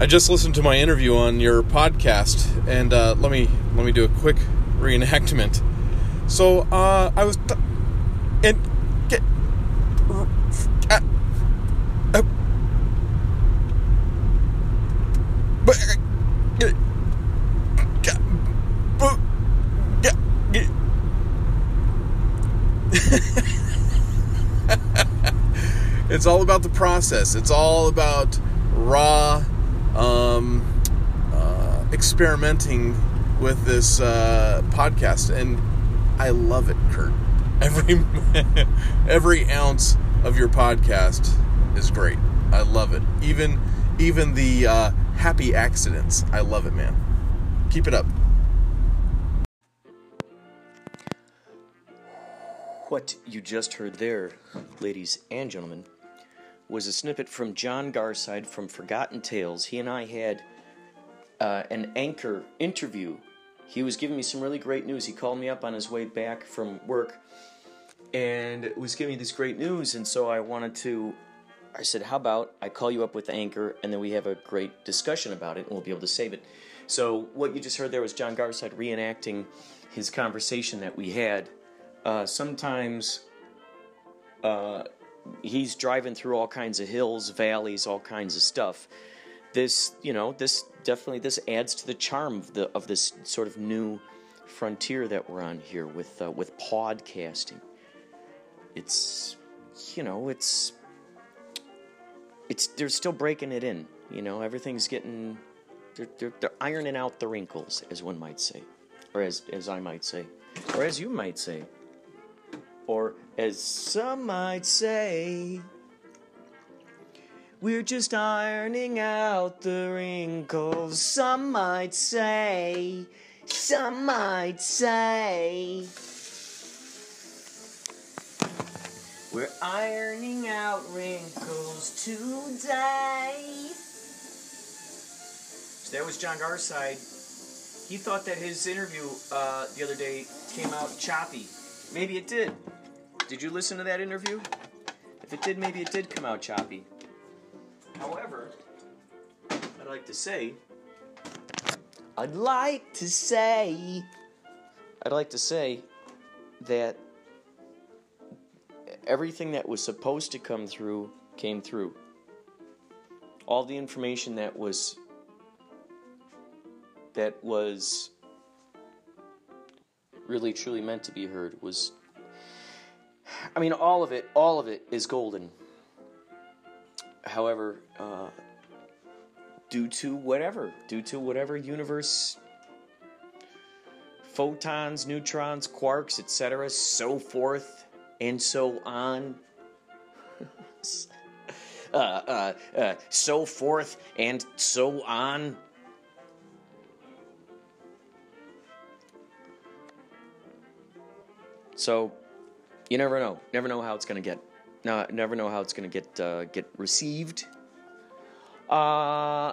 I just listened to my interview on your podcast, and uh, let me let me do a quick reenactment. So uh, I was t- and get. Uh, uh, but, uh, it's all about the process. It's all about raw um, uh, experimenting with this uh, podcast, and I love it, Kurt. Every every ounce of your podcast is great. I love it. Even even the uh, happy accidents. I love it, man. Keep it up. What you just heard there, ladies and gentlemen, was a snippet from John Garside from Forgotten Tales. He and I had uh, an anchor interview. He was giving me some really great news. He called me up on his way back from work and was giving me this great news. And so I wanted to, I said, How about I call you up with Anchor and then we have a great discussion about it and we'll be able to save it. So what you just heard there was John Garside reenacting his conversation that we had. Uh, sometimes uh, he's driving through all kinds of hills, valleys, all kinds of stuff. This, you know, this definitely this adds to the charm of the of this sort of new frontier that we're on here with uh, with podcasting. It's, you know, it's it's they're still breaking it in. You know, everything's getting they're, they're, they're ironing out the wrinkles, as one might say, or as as I might say, or as you might say or as some might say, we're just ironing out the wrinkles. Some might say, some might say, we're ironing out wrinkles today. So there was John Garside. He thought that his interview uh, the other day came out choppy. Maybe it did. Did you listen to that interview? If it did, maybe it did come out choppy. However, I'd like to say, I'd like to say, I'd like to say that everything that was supposed to come through came through. All the information that was that was really truly meant to be heard was I mean all of it all of it is golden. However, uh, due to whatever, due to whatever universe photons, neutrons, quarks, etc., so forth and so on. uh, uh, uh, so forth and so on. So, you never know. Never know how it's gonna get. No, never know how it's gonna get uh, get received. Uh,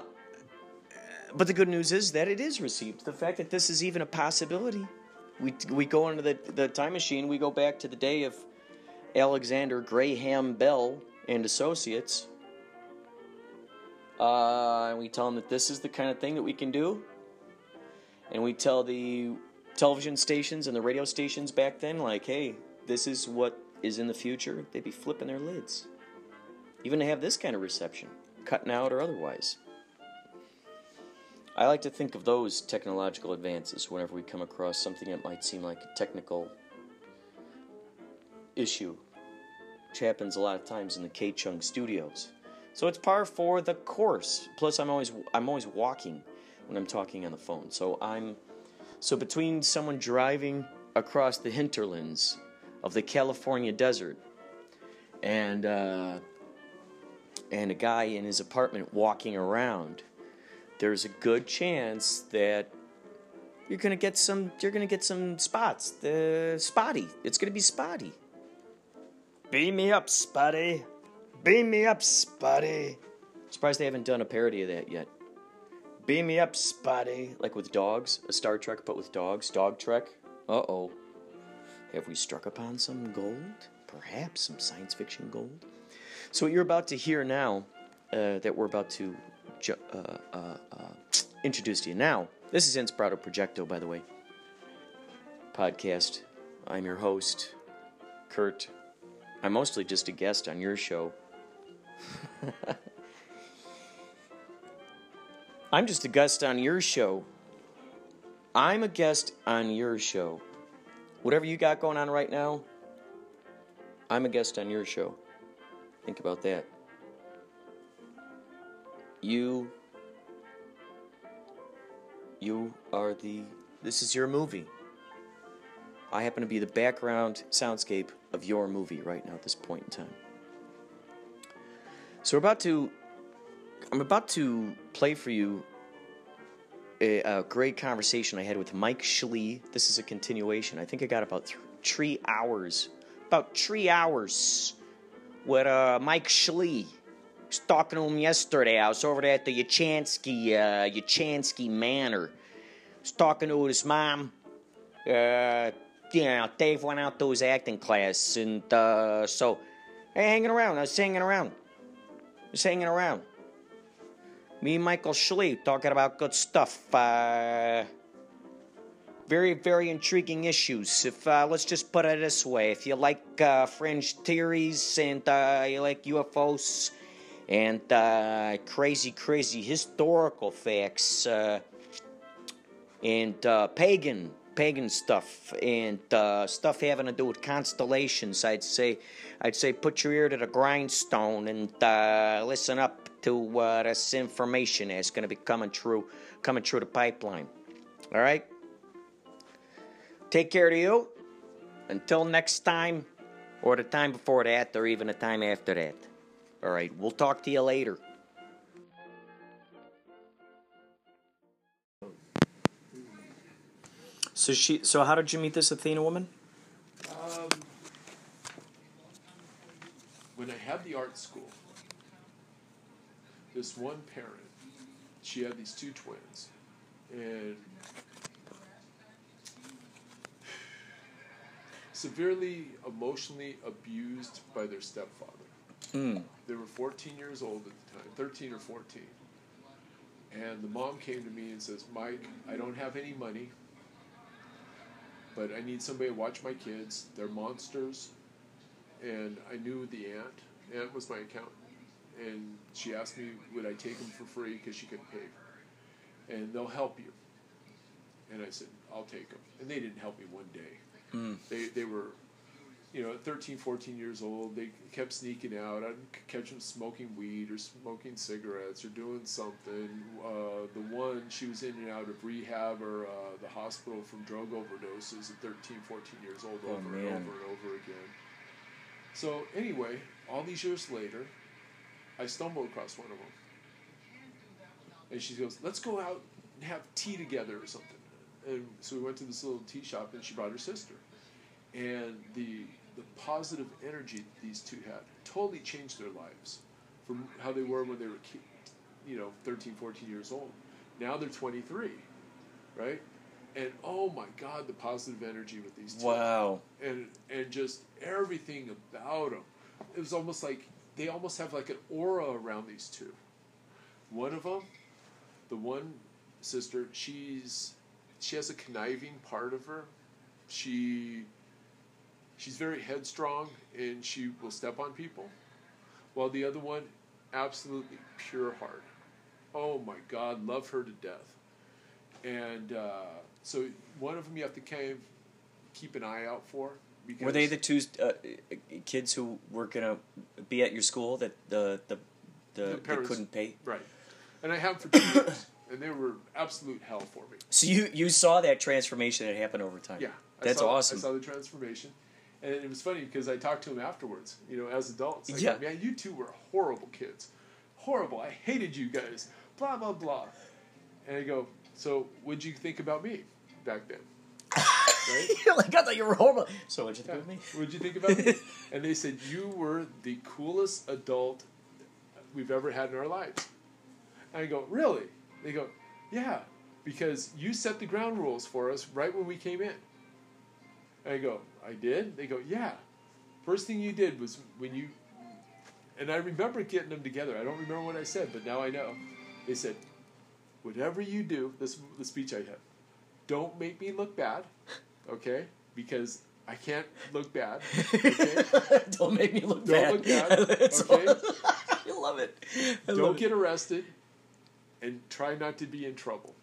but the good news is that it is received. The fact that this is even a possibility. We we go into the the time machine. We go back to the day of Alexander Graham Bell and Associates. Uh, and we tell them that this is the kind of thing that we can do. And we tell the television stations and the radio stations back then, like, hey, this is what is in the future, they'd be flipping their lids. Even to have this kind of reception, cutting out or otherwise. I like to think of those technological advances whenever we come across something that might seem like a technical issue, which happens a lot of times in the K Chung studios. So it's par for the course. Plus, I'm always I'm always walking when I'm talking on the phone. So I'm so between someone driving across the hinterlands of the California desert and uh, and a guy in his apartment walking around, there's a good chance that you're gonna get some you're gonna get some spots. The spotty. It's gonna be spotty. Beam me up, Spotty. Beam me up, Spotty. Surprised they haven't done a parody of that yet. Beam me up, Spotty. Like with dogs, a Star Trek, but with dogs. Dog Trek. Uh oh. Have we struck upon some gold? Perhaps some science fiction gold? So, what you're about to hear now, uh, that we're about to ju- uh, uh, uh, introduce to you. Now, this is Inspirato Projecto, by the way. Podcast. I'm your host, Kurt. I'm mostly just a guest on your show. I'm just a guest on your show. I'm a guest on your show. Whatever you got going on right now, I'm a guest on your show. Think about that. You you are the this is your movie. I happen to be the background soundscape of your movie right now at this point in time. So we're about to I'm about to play for you a, a great conversation I had with Mike Schlee. This is a continuation. I think I got about th- three hours, about three hours with uh, Mike Schlee. Was talking to him yesterday. I was over there at the Yachansky, uh, Yachansky Manor. Was talking to his mom. Uh, you know, Dave went out to his acting class, and uh, so hanging around. I was hanging around. I was hanging around. Me and Michael Schlee talking about good stuff. Uh, very, very intriguing issues. If uh, let's just put it this way: if you like uh, fringe theories and uh, you like UFOs and uh, crazy, crazy historical facts uh, and pagan, pagan stuff and uh, stuff having to do with constellations, I'd say, I'd say, put your ear to the grindstone and uh, listen up to uh, this information that's going to be coming through, coming through the pipeline. All right. Take care of you. Until next time, or the time before that, or even the time after that. All right. We'll talk to you later. So she. So how did you meet this Athena woman? Um, when I had the art school, this one parent, she had these two twins, and severely emotionally abused by their stepfather. Mm. They were 14 years old at the time, 13 or 14. And the mom came to me and says, Mike, I don't have any money, but I need somebody to watch my kids. They're monsters. And I knew the aunt. Aunt was my accountant. And she asked me, would I take them for free because she couldn't pay. And they'll help you. And I said, I'll take them. And they didn't help me one day. Mm. They, they were you know, 13, 14 years old, they kept sneaking out. I'd catch them smoking weed or smoking cigarettes or doing something. Uh, the one, she was in and out of rehab or uh, the hospital from drug overdoses at 13, 14 years old, Oh, over and over and over again. So, anyway, all these years later, I stumbled across one of them. And she goes, let's go out and have tea together or something. And so we went to this little tea shop and she brought her sister and the the positive energy that these two had totally changed their lives from how they were when they were you know 13 14 years old now they're 23 right and oh my god the positive energy with these two Wow. and and just everything about them it was almost like they almost have like an aura around these two. One of them the one sister she's she has a conniving part of her. She she's very headstrong and she will step on people while the other one absolutely pure heart. Oh my god love her to death. And uh, so one of them you have to kind of keep an eye out for because Were they the two uh, kids who were gonna be at your school that the the the, The they parents- couldn't pay? right and i have for two years and they were absolute hell for me So you you saw that transformation that happened over time. Yeah, I that's saw, awesome. I saw the transformation, and it was funny because I talked to him afterwards. You know, as adults, I Yeah. go, man, you two were horrible kids, horrible. I hated you guys. Blah blah blah. And I go, so what'd you think about me back then? Right? You're like I thought you were horrible. So what'd you think of me? What'd you think about me? and they said you were the coolest adult we've ever had in our lives. And I go, really? They go, yeah, because you set the ground rules for us right when we came in. And I go, I did? They go, yeah. First thing you did was when you, and I remember getting them together. I don't remember what I said, but now I know. They said, whatever you do, this the speech I had. Don't make me look bad, okay? Because I can't look bad. Okay? Don't make me look Don't bad. look bad, okay? I love it. I Don't it. get arrested, and try not to be in trouble,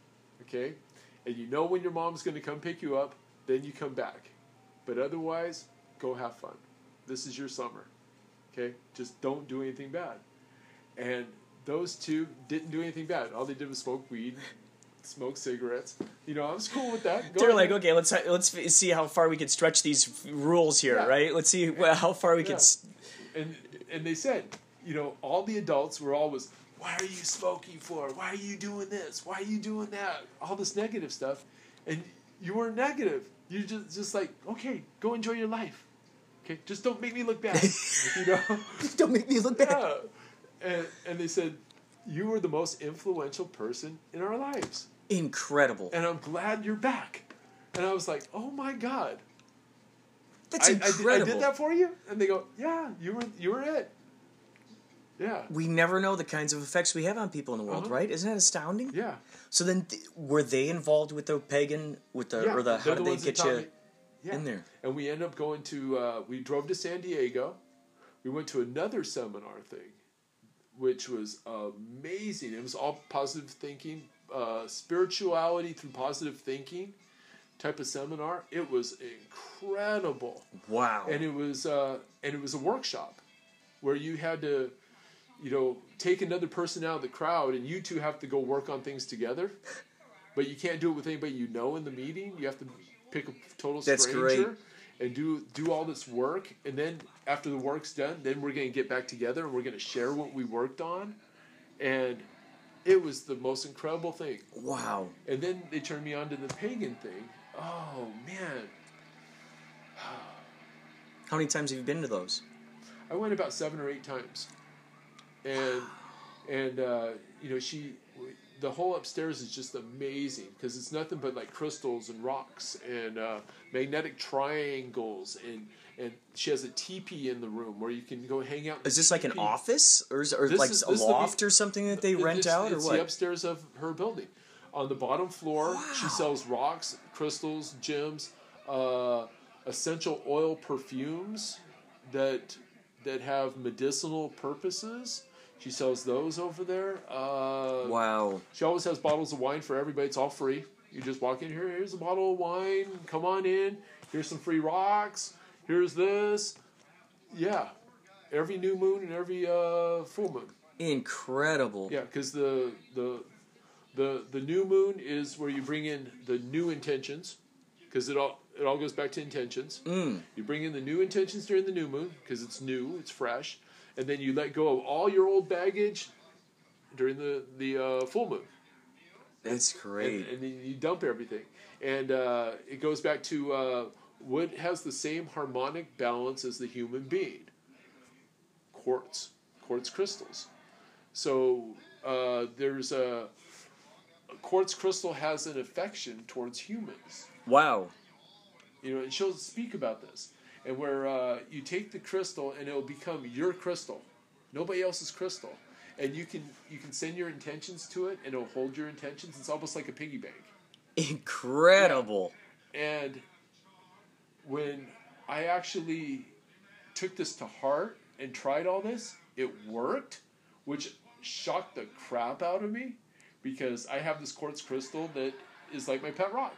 okay? And you know when your mom's going to come pick you up, then you come back. But otherwise, go have fun. This is your summer, okay? Just don't do anything bad. And those two didn't do anything bad. All they did was smoke weed, smoke cigarettes. You know, I was cool with that. Go They're like, okay, let's let's see how far we can stretch these rules here, Yeah. right? Let's see how far we Yeah. can. s- and and they said, you know, all the adults were always, why are you smoking for? Why are you doing this? Why are you doing that? All this negative stuff, and you were negative. You just just like, okay, go enjoy your life. Okay, just don't make me look bad. you know, Don't make me look bad. yeah. And and they said, you were the most influential person in our lives, Incredible. and I'm glad you're back. And I was like, oh my god. That's I, I did- incredible. I did that for you, and they go, "Yeah, you were you were it." Yeah, we never know the kinds of effects we have on people in the world, Uh-huh. right? Isn't that astounding? yeah, So then, th- were they involved with the pagan, with the yeah. or the? How did the they get you me- yeah. in there? And we ended up going to. Uh, we drove to San Diego. We went to another seminar thing, which was amazing. It was all positive thinking, uh, spirituality through positive thinking, type of seminar. It was incredible. Wow. and it was uh, and it was a workshop where you had to you know take another person out of the crowd and you two have to go work on things together but you can't do it with anybody you know in the meeting you have to pick a total That's stranger great. And do do all this work and then after the work's done then we're going to get back together and we're going to share what we worked on. And it was the most incredible thing. Wow. and then they turned me on to the pagan thing. Oh man. How many times have you been to those? I went about seven or eight times, and and uh, you know she, the whole upstairs is just amazing because it's nothing but like crystals and rocks and uh, magnetic triangles and and she has a teepee in the room where you can go hang out. Is this like an office, or is or like is- a is the- loft or something that they rent out, or it's what? the upstairs of her building. On the bottom floor, she sells rocks, crystals, gems, uh, essential oil perfumes that that have medicinal purposes. She sells those over there. Uh, wow. She always has bottles of wine for everybody. It's all free. You just walk in here. Here's a bottle of wine. Come on in. Here's some free rocks. Here's this. Yeah, every new moon and every uh, full moon. Incredible. Yeah, because the the the the new moon is where you bring in the new intentions, because it all it all goes back to intentions. Mm. You bring in the new intentions during the new moon because it's new, it's fresh, and then you let go of all your old baggage during the the uh, full moon, That's great. and, and then you dump everything, and uh, it goes back to uh, what has the same harmonic balance as the human being. Quartz, quartz crystals. So uh, there's a, a quartz crystal has an affection towards humans. wow. You know, and she'll speak about this, and where uh, you take the crystal and it'll become your crystal, nobody else's crystal, and you can you can send your intentions to it, and it'll hold your intentions. It's almost like a piggy bank. Incredible. And when I actually took this to heart and tried all this, it worked, which shocked the crap out of me because I have this quartz crystal that is like my pet rock.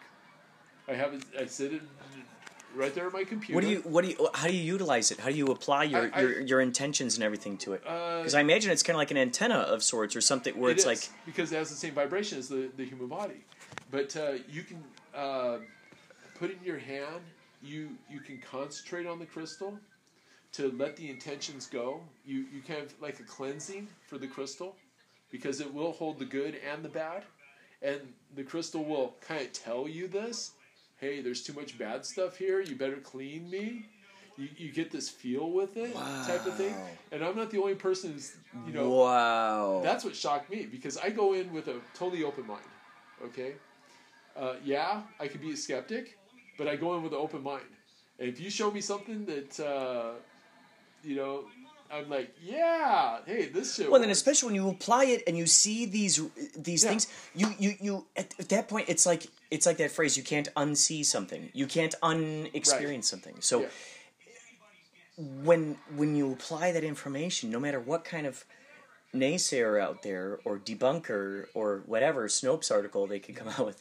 I have it, I sit it right there on my computer. What do you? What do you? How do you utilize it? How do you apply your I- I- your, your intentions and everything to it? Uh, Because I imagine it's kind of like an antenna of sorts, or something where It it's is, like because it has the same vibration as the, the human body, but uh, you can uh, put it in your hand. You you can concentrate on the crystal to let the intentions go. You you kind of like a cleansing for the crystal, because it will hold the good and the bad, and the crystal will kind of tell you this. Hey, there's too much bad stuff here. You better clean me. You, you get this feel with it, type of thing. And I'm not the only person who's you know wow. that's what shocked me because I go in with a totally open mind. Okay, uh, yeah, I could be a skeptic, but I go in with an open mind. And if you show me something that uh, you know I'm like, yeah, hey, this shit. Well, then works. especially when you apply it and you see these these Yeah. things, you you you at, at that point it's like it's like that phrase: you can't unsee something, you can't unexperience something. So Yeah. when when you apply that information, no matter what kind of naysayer out there or debunker or whatever Snopes article they could come out with,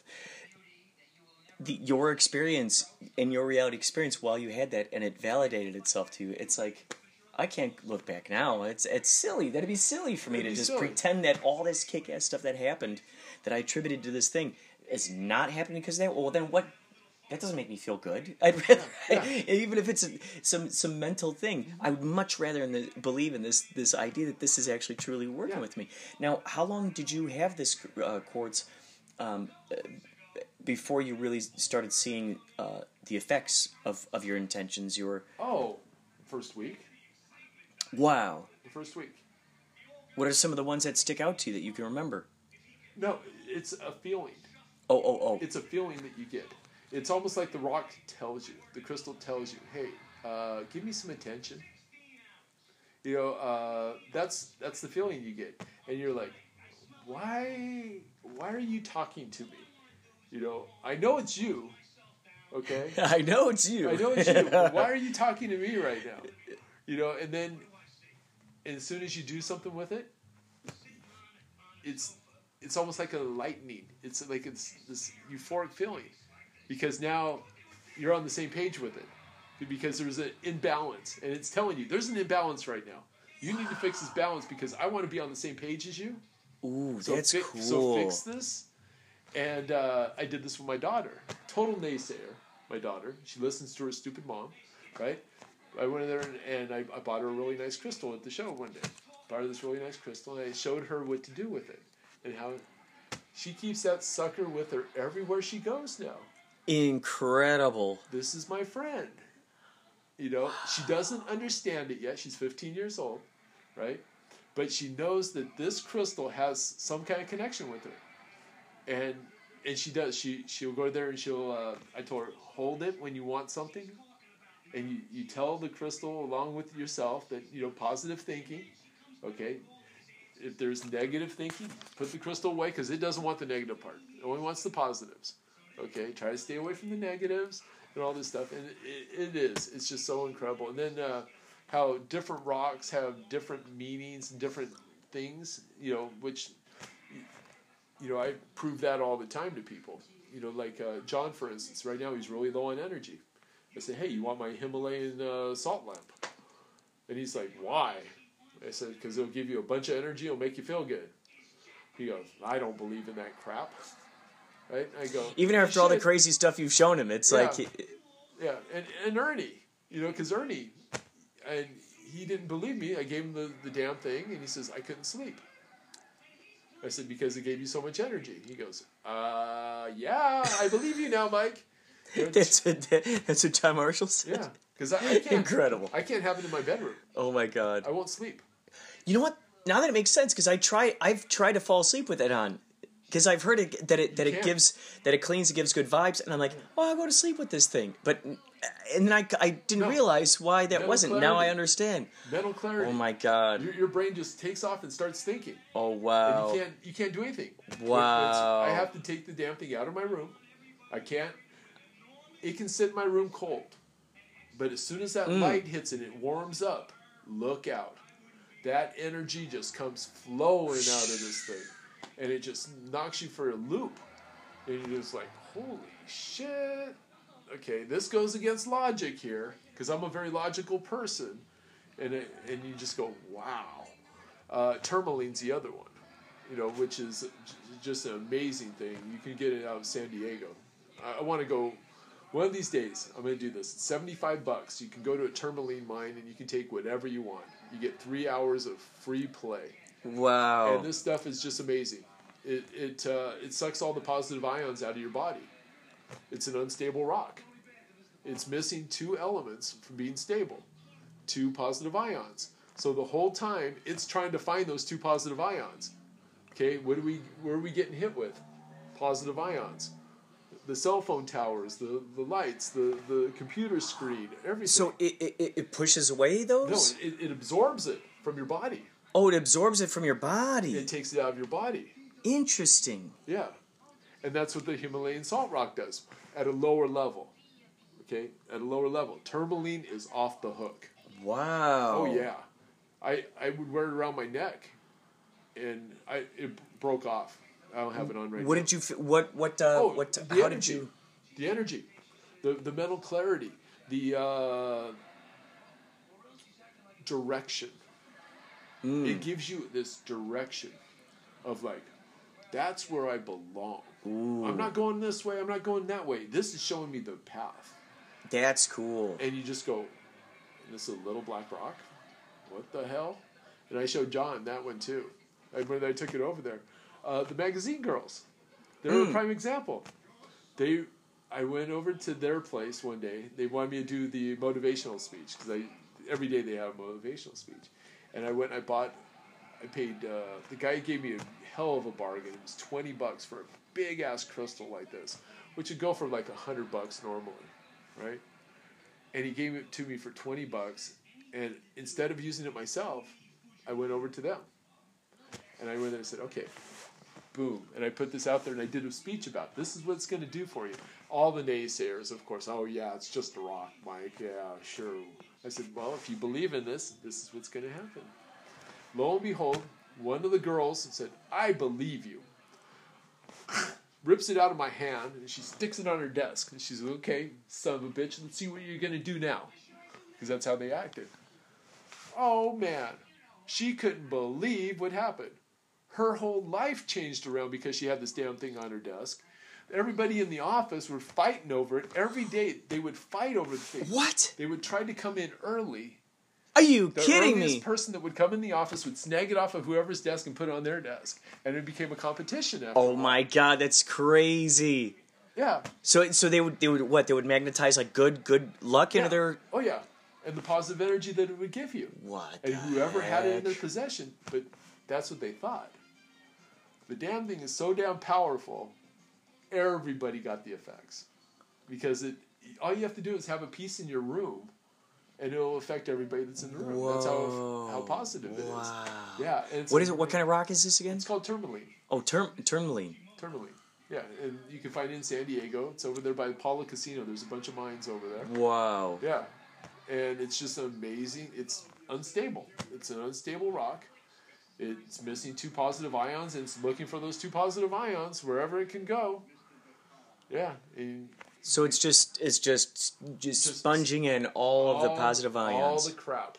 the, your experience and your reality experience while you had that and it validated itself to you, it's like. I can't look back now. It's it's silly. That'd be silly for me It'd to just silly. pretend that all this kick ass stuff that happened that I attributed to this thing is not happening because of that. Well, then what? That doesn't make me feel good. I'd rather, even if it's a, some some mental thing, I would much rather in the, believe in this this idea that this is actually truly working Yeah. with me. Now, how long did you have this uh, quartz um, uh, before you really started seeing uh, the effects of, of your intentions? Your oh, first week, wow. the first week. What are some of the ones that stick out to you that you can remember? No, it's a feeling. Oh, oh, oh. It's a feeling that you get. It's almost like the rock tells you, the crystal tells you, hey, uh, give me some attention. You know, uh, that's that's the feeling you get, and you're like, why why are you talking to me? You know, I know it's you. Okay, I know it's you. I know it's you. why are you talking to me right now? You know, and then as soon as you do something with it, it's it's almost like a lightning. It's like it's this euphoric feeling because now you're on the same page with it because there's an imbalance and it's telling you there's an imbalance right now. You need to fix this balance because I want to be on the same page as you. Ooh, So that's fi- cool. So fix this. And uh, I did this with my daughter. Total naysayer, my daughter. She listens to her stupid mom, right? I went in there and, and I, I bought her a really nice crystal at the show one day. Bought her this really nice crystal and I showed her what to do with it and how she keeps that sucker with her everywhere she goes now. Incredible. This is my friend. You know, she doesn't understand it yet. She's 15 years old, right? But she knows that this crystal has some kind of connection with her. And and she does. She she'll go there and she'll uh, I told her, hold it when you want something. And you, you tell the crystal along with yourself that, you know, positive thinking, okay? If there's negative thinking, put the crystal away because it doesn't want the negative part. It only wants the positives. Okay, try to stay away from the negatives and all this stuff. And it, it is. It's just so incredible. And then uh, how different rocks have different meanings and different things, you know, which, you know, I prove that all the time to people. You know, like uh, John, for instance, right now he's really low on energy. I said, hey, you want my Himalayan uh, salt lamp? And he's like, why? I said, because it'll give you a bunch of energy, it'll make you feel good. He goes, I don't believe in that crap. Right? I go, Even after all the crazy stuff you've shown him, it's Yeah. like Yeah, and, and Ernie, you know, because Ernie, and he didn't believe me. I gave him the, the damn thing, and he says, I couldn't sleep. I said, because it gave you so much energy. He goes, uh, yeah, I believe you now, Mike. That's what that's what John Marshall said. yeah, because I, I can't. Incredible. I can't have it in my bedroom. Oh my god. I won't sleep. You know what? Now that it makes sense, because I try, I've tried to fall asleep with it on, because I've heard it that it that it gives that it cleans, it gives good vibes, and I'm like, oh, I'll go to sleep with this thing. But and then I, I didn't No. realize why that Mental wasn't. Now I understand. Mental clarity. Oh my god. Your, your brain just takes off and starts thinking. Oh wow. And you can't you can't do anything. Wow. I have to take the damn thing out of my room. I can't. It can sit in my room cold, but as soon as that Mm. light hits it, it warms up. Look out! That energy just comes flowing out of this thing, and it just knocks you for a loop. And you're just like, holy shit! Okay, this goes against logic here because I'm a very logical person, and it, and you just go, wow. Uh, tourmaline's the other one, you know, which is j- just an amazing thing. You can get it out of San Diego. I, I want to go. One of these days, I'm going to do this. It's 75 bucks. You can go to a tourmaline mine and you can take whatever you want. You get three hours of free play, Wow. and this stuff is just amazing. It it uh, it sucks all the positive ions out of your body. It's an unstable rock. It's missing two elements from being stable, two positive ions. So the whole time it's trying to find those two positive ions. Okay, what do we where are we getting hit with? Positive ions. The cell phone towers, the, the lights, the, the computer screen, everything. So it, it, it pushes away no, those? it, it absorbs it from your body. oh, it absorbs it from your body. It takes it out of your body. Interesting. Yeah. And that's what the Himalayan salt rock does at a lower level. Okay? At a lower level. Tourmaline is off the hook. Wow. Oh, yeah. I, I would wear it around my neck and I it broke off. I don't have it on right What now. What did you? f- What? What? Uh, Oh, what? How energy. did you? The energy, the the mental clarity, the uh, direction. Mm. It gives you this direction of like, that's where I belong. I'm not going this way. I'm not going that way. This is showing me the path. That's cool. And you just go, this is a little black rock. What the hell? And I showed John that one too. I, when I took it over there, uh, the magazine girls, they're a prime example. They, I went over to their place one day. They wanted me to do the motivational speech because I every day they have a motivational speech, and I went. and I bought. I paid. Uh, the guy gave me a hell of a bargain. It was twenty bucks for a big ass crystal like this, which would go for like a hundred bucks normally, right? And he gave it to me for twenty bucks, and instead of using it myself, I went over to them, and I went there and said, okay, boom, and I put this out there and I did a speech about this is what it's going to do for you. All the naysayers, of course, oh yeah, it's just a rock, Mike. Yeah, sure. I said, well, if you believe in this, this is what's going to happen. Lo and behold, one of the girls said, I believe you. Rips it out of my hand and she sticks it on her desk. And she's like, okay, son of a bitch, let's see what you're going to do now. Because that's how they acted. Oh man, she couldn't believe what happened. Her whole life changed around because she had this damn thing on her desk. Everybody in the office were fighting over it. Every day they would fight over the thing. What? They would try to come in early. Are you The kidding me? person that would come in the office would snag it off of whoever's desk and put it on their desk, and it became a competition. Oh my god, that's crazy. Yeah. So so they would they would what? They would magnetize like good good luck into yeah. their Oh yeah, and the positive energy that it would give you. what? and the whoever had it in their possession. But that's what they thought. The damn thing is so damn powerful. Everybody got the effects because it. All you have to do is have a piece in your room, and it'll affect everybody that's in the room. That's how how Whoa. positive it is. Wow. Yeah. And What is it? What kind of rock is this again? It's called tourmaline. Oh, term tourmaline. Tourmaline. Yeah, and you can find it in San Diego. It's over there by the Pala Casino. There's a bunch of mines over there. Wow. Yeah, and it's just amazing. It's unstable. It's an unstable rock. It's missing two positive ions, and it's looking for those two positive ions wherever it can go. Yeah, So it's just it's just just, Just sponging in all, of the positive ions. all the crap,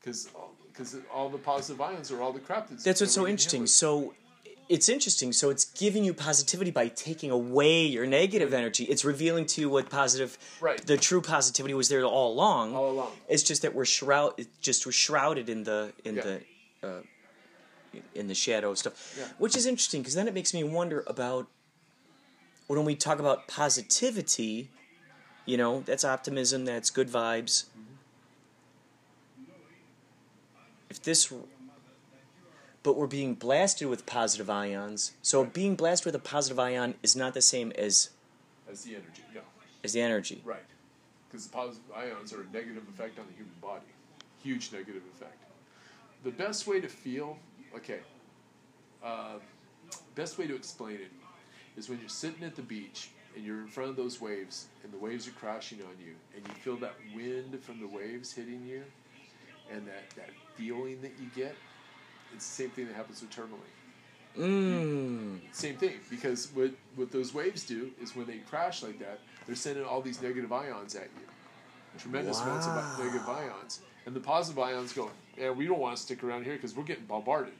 because because all the positive ions are all the crap that's. That's what's so interesting. So it's interesting. So it's giving you positivity by taking away your negative energy. It's revealing to you what positive, Right. The true positivity was there all along. All along. It's just that we're shroud. It just we're shrouded in the in Yeah. the. Uh, in the shadow stuff, Yeah. which is interesting because then it makes me wonder about when we talk about positivity, you know, that's optimism, that's good vibes. Mm-hmm. If this, but we're being blasted with positive ions, so being blasted with a positive ion is not the same as That's the energy. Yeah. as the energy. Right. Because the positive ions are a negative effect on the human body. Huge negative effect. The best way to feel, okay, uh, best way to explain it is when you're sitting at the beach and you're in front of those waves and the waves are crashing on you and you feel that wind from the waves hitting you and that, that feeling that you get. It's the same thing that happens with tourmaline. Mmm. Same thing, because what what those waves do is when they crash like that, they're sending all these negative ions at you, tremendous amounts of negative ions, and the positive ions go, yeah, we don't want to stick around here because we're getting bombarded.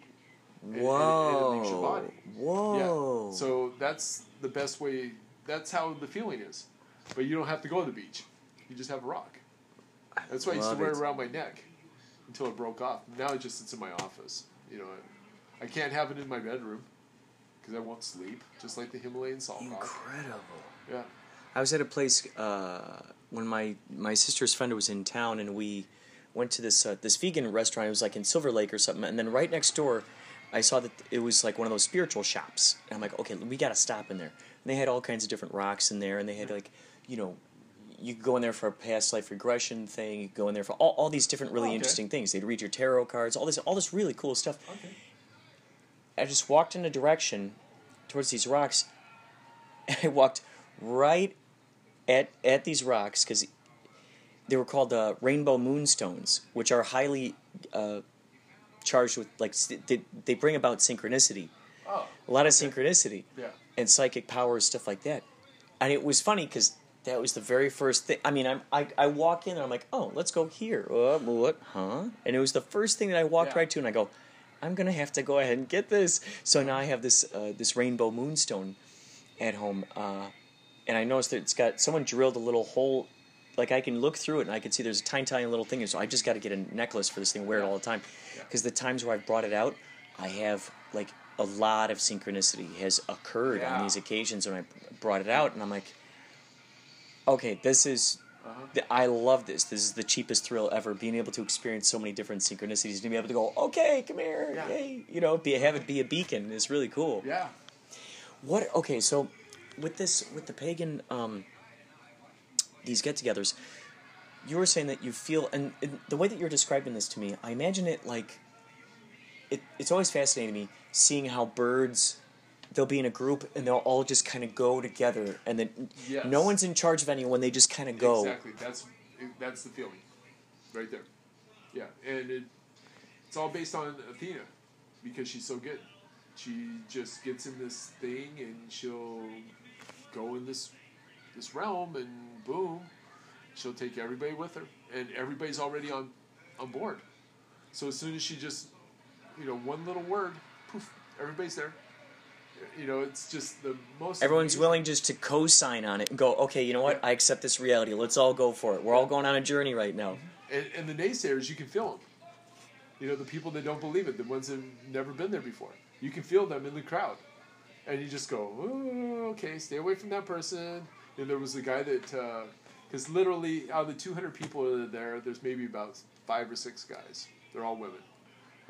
And it- Whoa. It leaves your body. Whoa. Yeah. So that's the best way. That's how the feeling is, but you don't have to go to the beach. You just have a rock. That's why I used to wear it. it around my neck until it broke off. Now it just sits in my office. You know, I, I can't have it in my bedroom because I won't sleep, just like the Himalayan salt rock. Incredible. Yeah. I was at a place uh, when my my sister's friend was in town, and we went to this uh, this vegan restaurant. It was like in Silver Lake or something, and then right next door. I saw that it was like one of those spiritual shops. And I'm like, okay, we got to stop in there. And they had all kinds of different rocks in there, and they had like, you know, you could go in there for a past life regression thing. You could go in there for all, all these different really Oh, okay. interesting things. They'd read your tarot cards, all this all this really cool stuff. Okay. I just walked in a direction towards these rocks. And I walked right at at these rocks because they were called uh, rainbow moonstones, which are highly uh, charged with like they, they bring about synchronicity, Oh. a lot of Okay. synchronicity Yeah. and psychic powers, stuff like that. And it was funny because that was the very first thing. I mean, I'm, I I walk in and I'm like, oh, let's go here. Uh, what? Huh? And it was the first thing that I walked Yeah. right to, and I go, I'm gonna have to go ahead and get this. So now I have this uh, this rainbow moonstone at home, uh, and I noticed that it's got someone drilled a little hole. Like I can look through it and I can see there's a tiny, tiny little thing. And so I just got to get a necklace for this thing, wear it all the time. Because the times where I've brought it out, I have like a lot of synchronicity has occurred Yeah. on these occasions when I brought it out, and I'm like, okay, this is. Uh-huh. th- I love this. This is the cheapest thrill ever. Being able to experience so many different synchronicities, to be able to go, okay, come here, Yeah. hey, you know, be have it be a beacon is really cool. Yeah. What? Okay, so with this, with the pagan, um, these get-togethers, you were saying that you feel, and, and the way that you're describing this to me, I imagine it like, it, it's always fascinating to me seeing how birds, they'll be in a group and they'll all just kind of go together, and then Yes. no one's in charge of anyone. They just kind of go. Exactly. That's that's the feeling, right there. Yeah, and it, it's all based on Athena, because she's so good. She just gets in this thing and she'll go in this this realm and boom, she'll take everybody with her, and everybody's already on on board. So as soon as she just, you know, one little word, poof, everybody's there. You know, it's just the most. Everyone's amazing- willing just to co-sign on it and go, okay, you know what? Yeah. I accept this reality. Let's all go for it. We're all going on a journey right now. And, and the naysayers, you can feel them. You know, the people that don't believe it, the ones that have never been there before. You can feel them in the crowd. And you just go, okay, stay away from that person. And there was a guy that, uh, because literally out of the 200 people that are there, there's maybe about five or six guys. They're all women,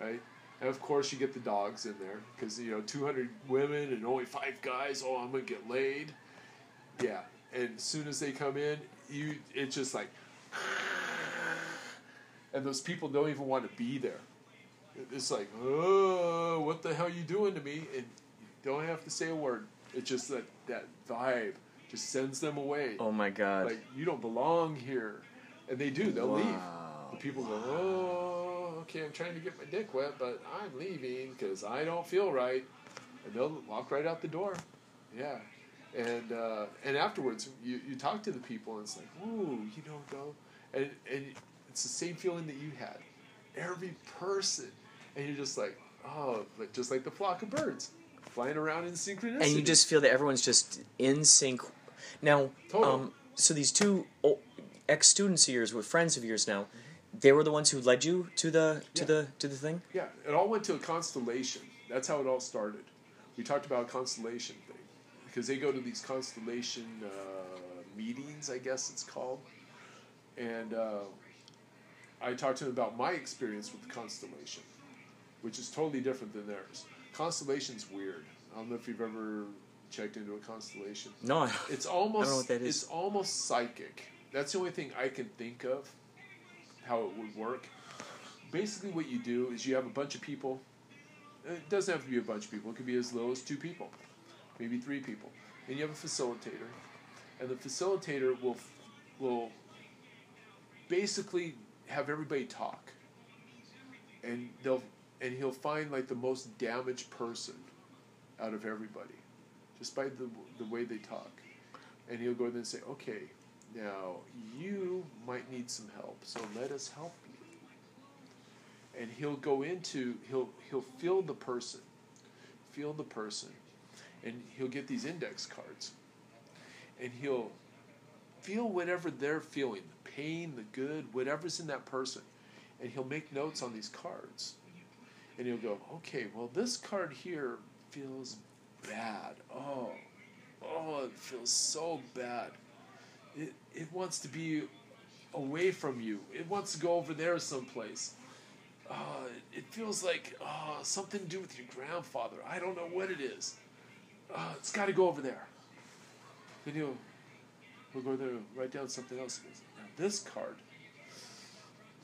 right? And of course, you get the dogs in there because, you know, 200 women and only five guys. Oh, I'm to get laid. Yeah. And as soon as they come in, you it's just like, and those people don't even want to be there. It's like, oh, what the hell you doing to me? And you don't have to say a word. It's just that that vibe just sends them away. Oh my god. Like you don't belong here, and they do. They'll leave. The people go, oh, okay, I'm trying to get my dick wet, but I'm leaving because I don't feel right, and they'll walk right out the door. Yeah, and uh, and afterwards you, you talk to the people, and it's like, ooh, you don't go, and and it's the same feeling that you had. Every person, and you're just like, oh, like just like the flock of birds flying around in synchronicity. and you just feel that everyone's just in sync. Now, um, so these two ex students of yours, were friends of yours now, they were the ones who led you to the to Yeah. the to the thing. Yeah, it all went to a constellation. That's how it all started. We talked about a constellation thing because they go to these constellation uh, meetings, I guess it's called, and uh, I talked to them about my experience with the constellation, which is totally different than theirs. Constellation's weird. I don't know if you've ever checked into a constellation. No, It's almost what that is. it's almost psychic. That's the only thing I can think of how it would work. Basically, what you do is you have a bunch of people. Uh, it doesn't have to be a bunch of people. It could be as low as two people, maybe three people, and you have a facilitator, and the facilitator will will basically have everybody talk, and they'll and he'll find like the most damaged person out of everybody, by the the way they talk, and he'll go there and say, okay, now you might need some help, so let us help you. And he'll go into he'll he'll feel the person, feel the person, and he'll get these index cards, and he'll feel whatever they're feeling, the pain, the good, whatever's in that person, and he'll make notes on these cards, and he'll go, okay, well this card here feels bad. Oh, oh, it feels so bad. It it wants to be away from you. It wants to go over there someplace. uh, it feels like uh, something to do with your grandfather. I don't know what it is. Uh, it's got to go over there. Then he'll, he'll go there, and write down something else. Now this card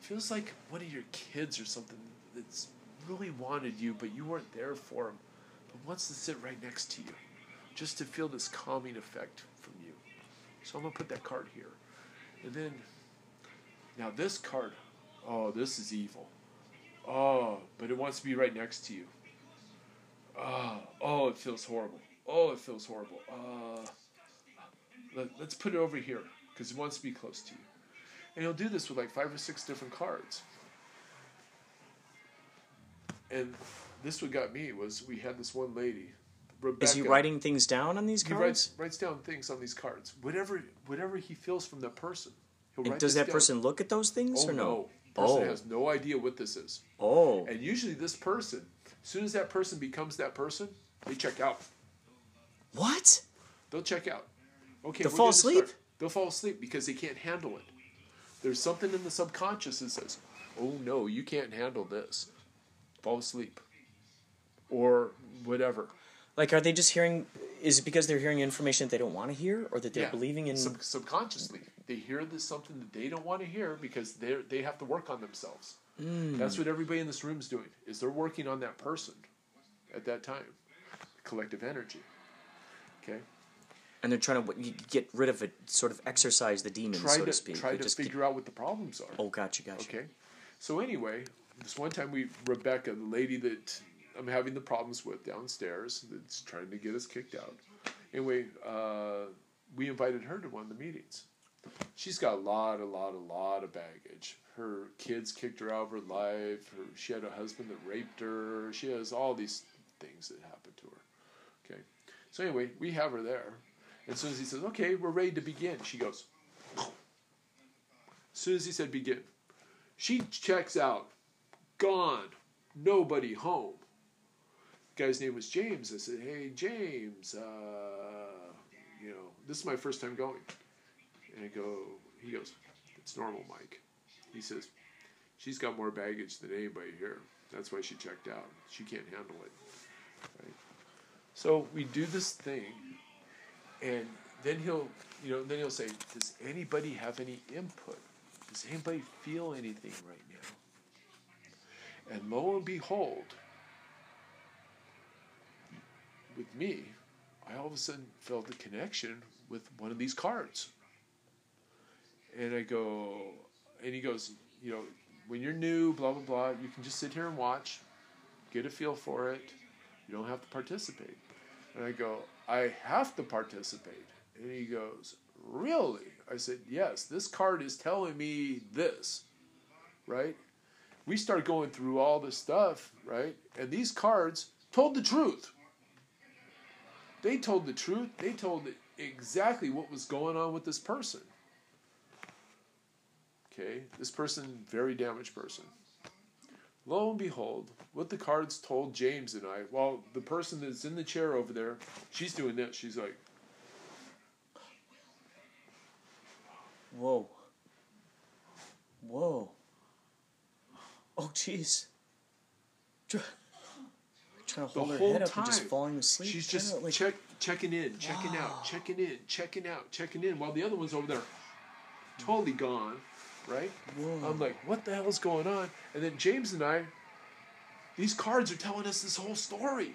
feels like one of your kids or something that's really wanted you, but you weren't there for him, but wants to sit right next to you, just to feel this calming effect from you. So I'm gonna put that card here, and then now this card, oh, this is evil. Oh, but it wants to be right next to you. Oh, oh, it feels horrible. Oh, it feels horrible. Uh, let, let's put it over here because it wants to be close to you. And he'll do this with like five or six different cards. And this what got me was we had this one lady, Rebecca. Is he writing things down on these cards? He writes writes down things on these cards. Whatever whatever he feels from that person. He'll And write does that down. person look at those things Oh or no? no. Person Oh. has no idea what this is. Oh. And usually this person, as soon as that person becomes that person, they check out. What? They'll check out. Okay, They'll fall asleep? start. They'll fall asleep because they can't handle it. There's something in the subconscious that says, "Oh no, you can't handle this." Fall asleep, or whatever. Like, are they just hearing? Is it because they're hearing information that they don't want to hear, or that they're Yeah. believing in? Sub- subconsciously. They hear this something that they don't want to hear because they they have to work on themselves. Hmm. That's what everybody in this room is doing. Is they're working on that person at that time, collective energy. Okay. and they're trying to get rid of it, sort of exercise the demon, Try so to to speak. try They to just figure out what the problems are. oh, gotcha, gotcha. Okay. So anyway, this one time we Rebecca, the lady that I'm having the problems with downstairs, that's trying to get us kicked out. Anyway, uh, we invited her to one of the meetings. She's got a lot, a lot, a lot of baggage. Her kids kicked her out of her life. Her, she had a husband that raped her. She has all these things that happened to her. Okay. So anyway, we have her there. And as soon as he says, "Okay, we're ready to begin," she goes. As soon as he said begin, she checks out. Gone. Nobody home. Guy's name was James. I said, hey, James, uh, you know, this is my first time going. And I go, he goes, it's normal, Mike. He says, she's got more baggage than anybody here. That's why she checked out. She can't handle it. Right? So we do this thing, and then he'll, you know, then he'll say, does anybody have any input? Does anybody feel anything right now? And lo and behold, with me, I all of a sudden felt a connection with one of these cards. And I go, and he goes, you know, when you're new, blah, blah, blah, you can just sit here and watch, get a feel for it. You don't have to participate. And I go, I have to participate. And he goes, Really? I said, Yes, this card is telling me this, right? We start going through all this stuff, right? And these cards told the truth. They told the truth. They told exactly what was going on with this person. Okay, this person, very damaged person. Lo and behold, what the cards told James and I, well, the person that's in the chair over there, she's doing this. She's like, Whoa. Whoa. Oh, jeez. Try- Trying to the hold her whole head up time and just falling asleep. she's just like, check, checking in, checking Wow. out, checking in, checking out, checking in, while the other one's over there, totally gone, right? Whoa. I'm like, what the hell's going on? And then James and I, these cards are telling us this whole story,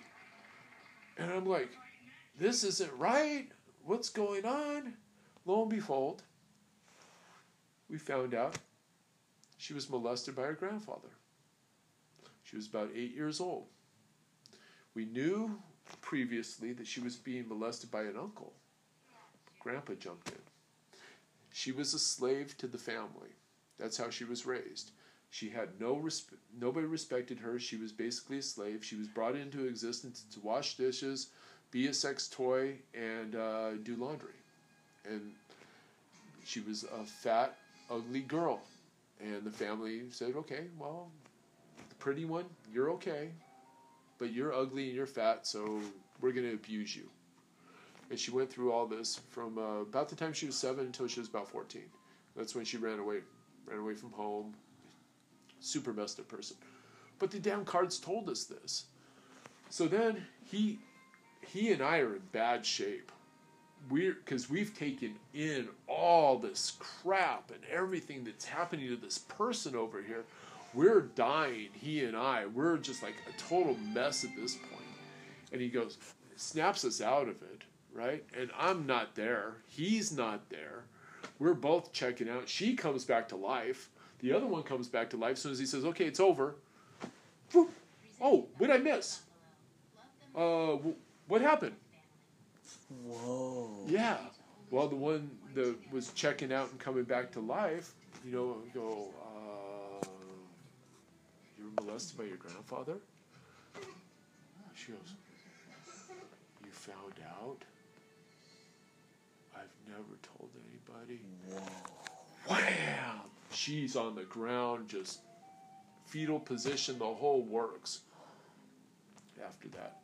and I'm like, this isn't right. What's going on? Lo and behold, we found out she was molested by her grandfather. She was about eight years old. We knew previously that she was being molested by an uncle. Grandpa jumped in. She was a slave to the family. That's how she was raised. She had no nobody respected her. She was basically a slave. She was brought into existence to wash dishes, be a sex toy, and uh, do laundry. And she was a fat, ugly girl. And the family said, okay, well, the pretty one, you're okay but you're ugly and you're fat, so we're going to abuse you. And she went through all this from uh, about the time she was seven until she was about 14. That's when she ran away, ran away from home. Super messed up person. But the damn cards told us this. So then he he and I are in bad shape. We're because we've taken in all this crap and everything that's happening to this person over here. We're dying, he and I. We're just like a total mess at this point. And he goes, snaps us out of it, right? And I'm not there. He's not there. We're both checking out. She comes back to life. The other one comes back to life as soon as he says, okay, it's over. Oh, what did I miss? Uh, what happened? Whoa. Yeah. Well, the one that was checking out and coming back to life, you know, go, molested by your grandfather? She goes, You found out? I've never told anybody. Whoa. Wham! She's on the ground, just fetal position, the whole works. After that.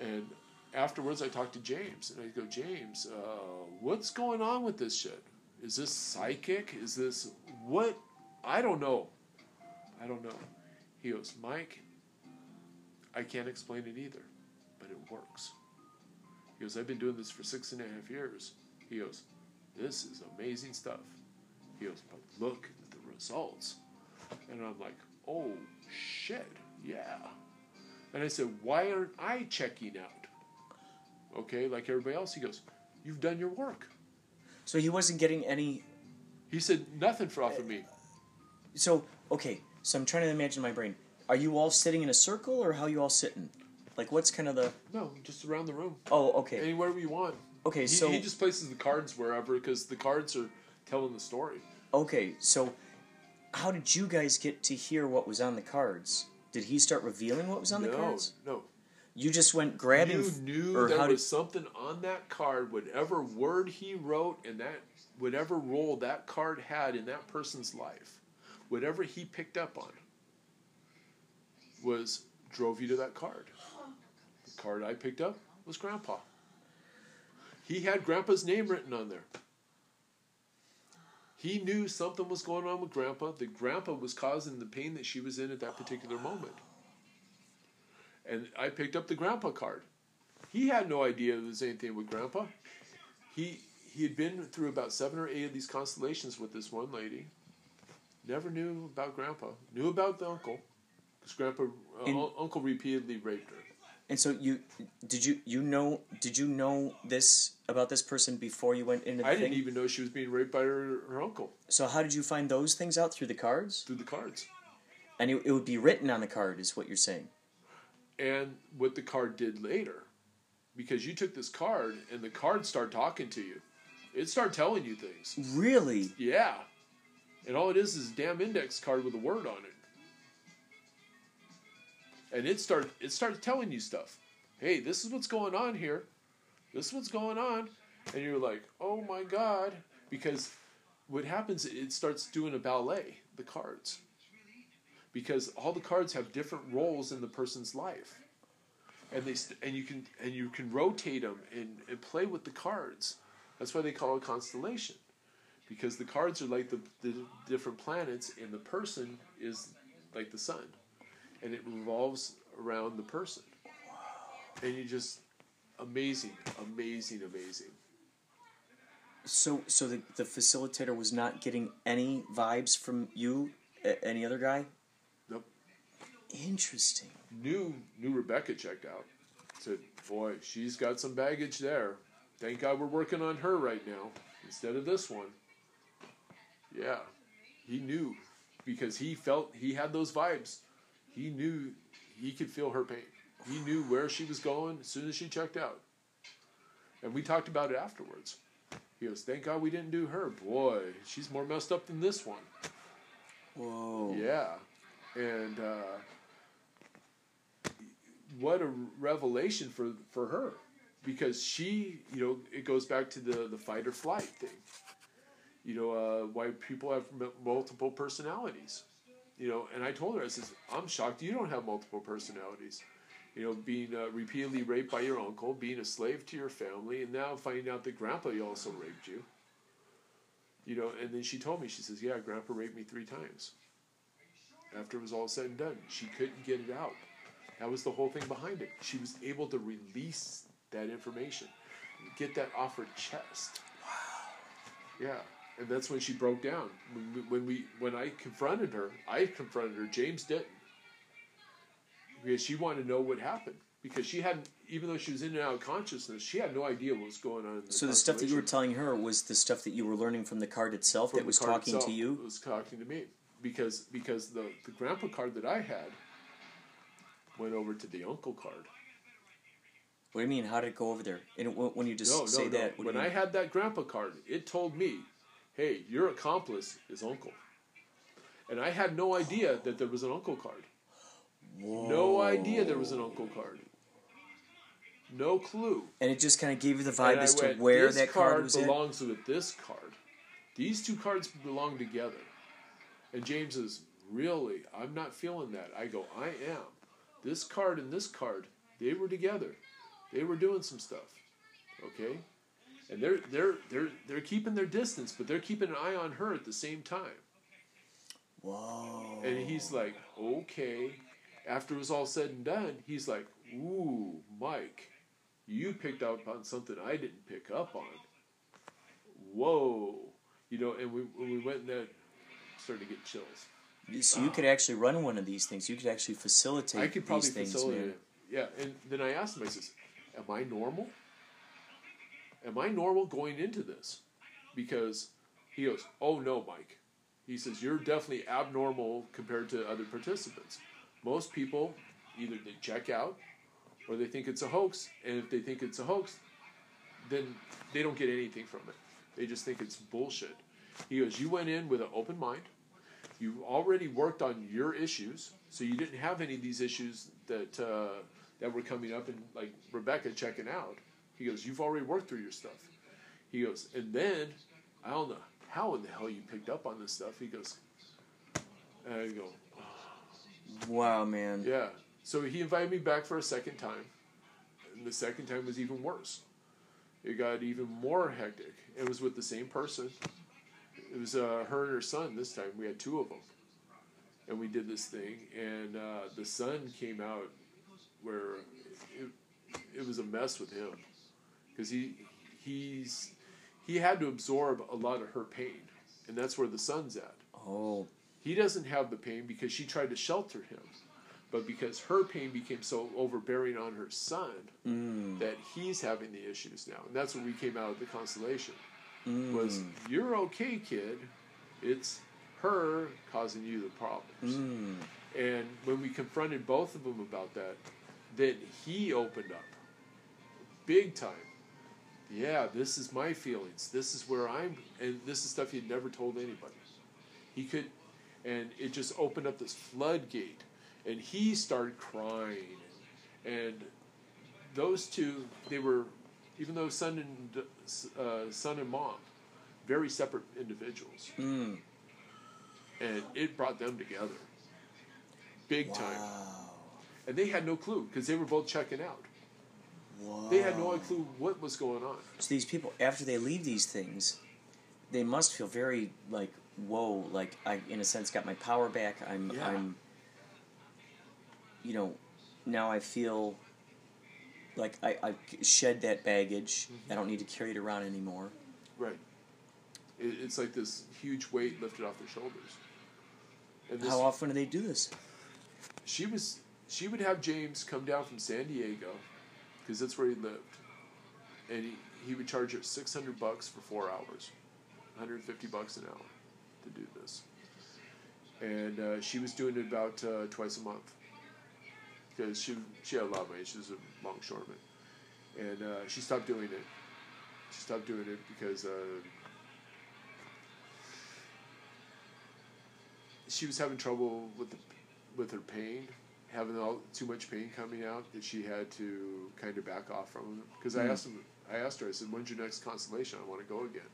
And afterwards, I talked to James, and I go, James, uh, what's going on with this shit? Is this psychic? Is this what? I don't know. I don't know. He goes, Mike, I can't explain it either, but it works. He goes, I've been doing this for six and a half years. He goes, This is amazing stuff. He goes, But look at the results. And I'm like, Oh shit, yeah. And I said, Why aren't I checking out? Okay, like everybody else. He goes, You've done your work. So he wasn't getting any. He said, Nothing for off of uh, me. So okay. So I'm trying to imagine my brain. Are you all sitting in a circle, or how you all sitting? Like what's kind of the? No, just around the room. Oh, okay. Anywhere we want. Okay, He, so he just places the cards wherever because the cards are telling the story. okay. So how did you guys get to hear what was on the cards? Did he start revealing what was on no, the cards? no. No. You just went grabbing. You knew or there how was did? something on that card, whatever word he wrote, and that whatever role that card had in that person's life, whatever he picked up on, was drove you to that card. The card I picked up was Grandpa. He had Grandpa's name written on there. He knew something was going on with Grandpa. That Grandpa was causing the pain that she was in at that particular moment. And I picked up the Grandpa card. He had no idea there was anything with Grandpa. He he had been through about seven or eight of these constellations with this one lady. Never knew about Grandpa. Knew about the uncle, because Grandpa uh, And- uncle repeatedly raped her. And so you did you you know did you know this about this person before you went into the I thing? didn't even know she was being raped by her, her uncle So how did you find those things out through the cards? through the cards. And it, it would be written on the card, is what you're saying. And what the card did later, because you took this card and the card started talking to you. It started telling you things. Really? Yeah. And all it is is a damn index card with a word on it. And it start it started telling you stuff. Hey, this is what's going on here. This is what's going on. And you're like, oh my god. Because what happens it starts doing a ballet, the cards. Because all the cards have different roles in the person's life. And they st- and you can and you can rotate them and, and play with the cards. That's why they call it constellation because the cards are like the, the different planets and the person is like the sun and it revolves around the person and you just amazing amazing amazing So so the, the facilitator was not getting any vibes from you, a- any other guy? nope. Interesting. new new rebecca checked out said boy she's got some baggage there thank god we're working on her right now instead of this one yeah. He knew because he felt he had those vibes. He knew he could feel her pain. He knew where she was going as soon as she checked out. And we talked about it afterwards. He goes thank god we didn't do her. Boy she's more messed up than this one. Whoa. yeah, and uh, what a revelation for for her, because she, you know, it goes back to the the fight or flight thing. You know, uh, why people have m- multiple personalities. You know, and I told her, I says, I'm shocked you don't have multiple personalities. You know, being uh, repeatedly raped by your uncle, being a slave to your family, and now finding out that Grandpa also raped you. You know, and then she told me, she says, "Yeah, Grandpa raped me three times." after it was all said and done. She couldn't get it out. That was the whole thing behind it. She was able to release that information, get that off her chest. Wow. Yeah, and that's when she broke down. When we, when we when I confronted her, I confronted her. James didn't because she wanted to know what happened because she hadn't even though she was in and out of consciousness she had no idea what was going on in the So the stuff that you were telling her was the stuff that you were learning from the card itself From that was talking itself, to you. it was talking to me because because the the grandpa card that i had went over to the uncle card What do you mean? How did it go over there? And when you just no say no that, no what do when i had that grandpa card it told me hey your accomplice is uncle and i had no idea that there was an uncle card no idea there was an uncle card no clue and it just kind of gave you the vibe I to where this that card was at. belongs with this card. These two cards belong together. And James is really, I'm not feeling that. I go, I am. This card and this card, they were together. They were doing some stuff. Okay? And they're they're they're they're keeping their distance, but they're keeping an eye on her at the same time. Whoa! And he's like, okay. After it was all said and done, he's like, ooh, Mike, you picked up on something I didn't pick up on. Whoa. You know, and we, we went in there, started to get chills. So you could actually run one of these things. You could actually facilitate I could probably these things, facilitate man. it. Yeah, and then I asked him, I says, Am I normal? Am I normal going into this? Because he goes, Oh no, Mike. He says, You're definitely abnormal compared to other participants. Most people either they check out or they think it's a hoax, and if they think it's a hoax, then they don't get anything from it. They just think it's bullshit. He goes, You went in with an open mind. You already worked on your issues, so you didn't have any of these issues that uh, that were coming up, and like Rebecca checking out. He goes, "You've already worked through your stuff." He goes, and then I don't know how in the hell you picked up on this stuff. He goes, and I go, Wow, man. yeah. So he invited me back for a second time, and the second time was even worse. It got even more hectic. It was with the same person. It was uh, her and her son this time. We had two of them, and we did this thing. And uh, the son came out where it, it was a mess with him because he he's he had to absorb a lot of her pain, and that's where the son's at. Oh, He doesn't have the pain because she tried to shelter him, but because her pain became so overbearing on her son mm. that he's having the issues now, and that's when we came out of the constellation. Was mm. you're okay, kid? It's her causing you the problems. Mm. And when we confronted both of them about that, then he opened up big time. Yeah, this is my feelings. This is where I'm, and this is stuff he'd never told anybody. He could, and it just opened up this floodgate, and he started crying, and those two, they were, even though son and uh, son and mom, very separate individuals, mm. and it brought them together, big time, and they had no clue because they were both checking out. Wow. They had no clue what was going on. So these people, after they leave these things, they must feel very like, whoa, like I, in a sense, got my power back. I'm, Yeah. I'm, you know, now I feel like I, I shed that baggage. Mm-hmm. I don't need to carry it around anymore. Right. It, it's like this huge weight lifted off their shoulders. And this, How often do they do this? she was she would have James come down from San Diego because that's where he lived, and he, he would charge her six hundred bucks for four hours, one hundred fifty bucks an hour to do this, and uh, she was doing it about uh, twice a month because she she had a lot of money. She was a longshoreman, and uh, she stopped doing it. She stopped doing it because. Uh, she was having trouble with the, with her pain, having all too much pain coming out that she had to kind of back off from. Because I hmm. asked him, I asked her, I said, "When's your next constellation? I want to go again."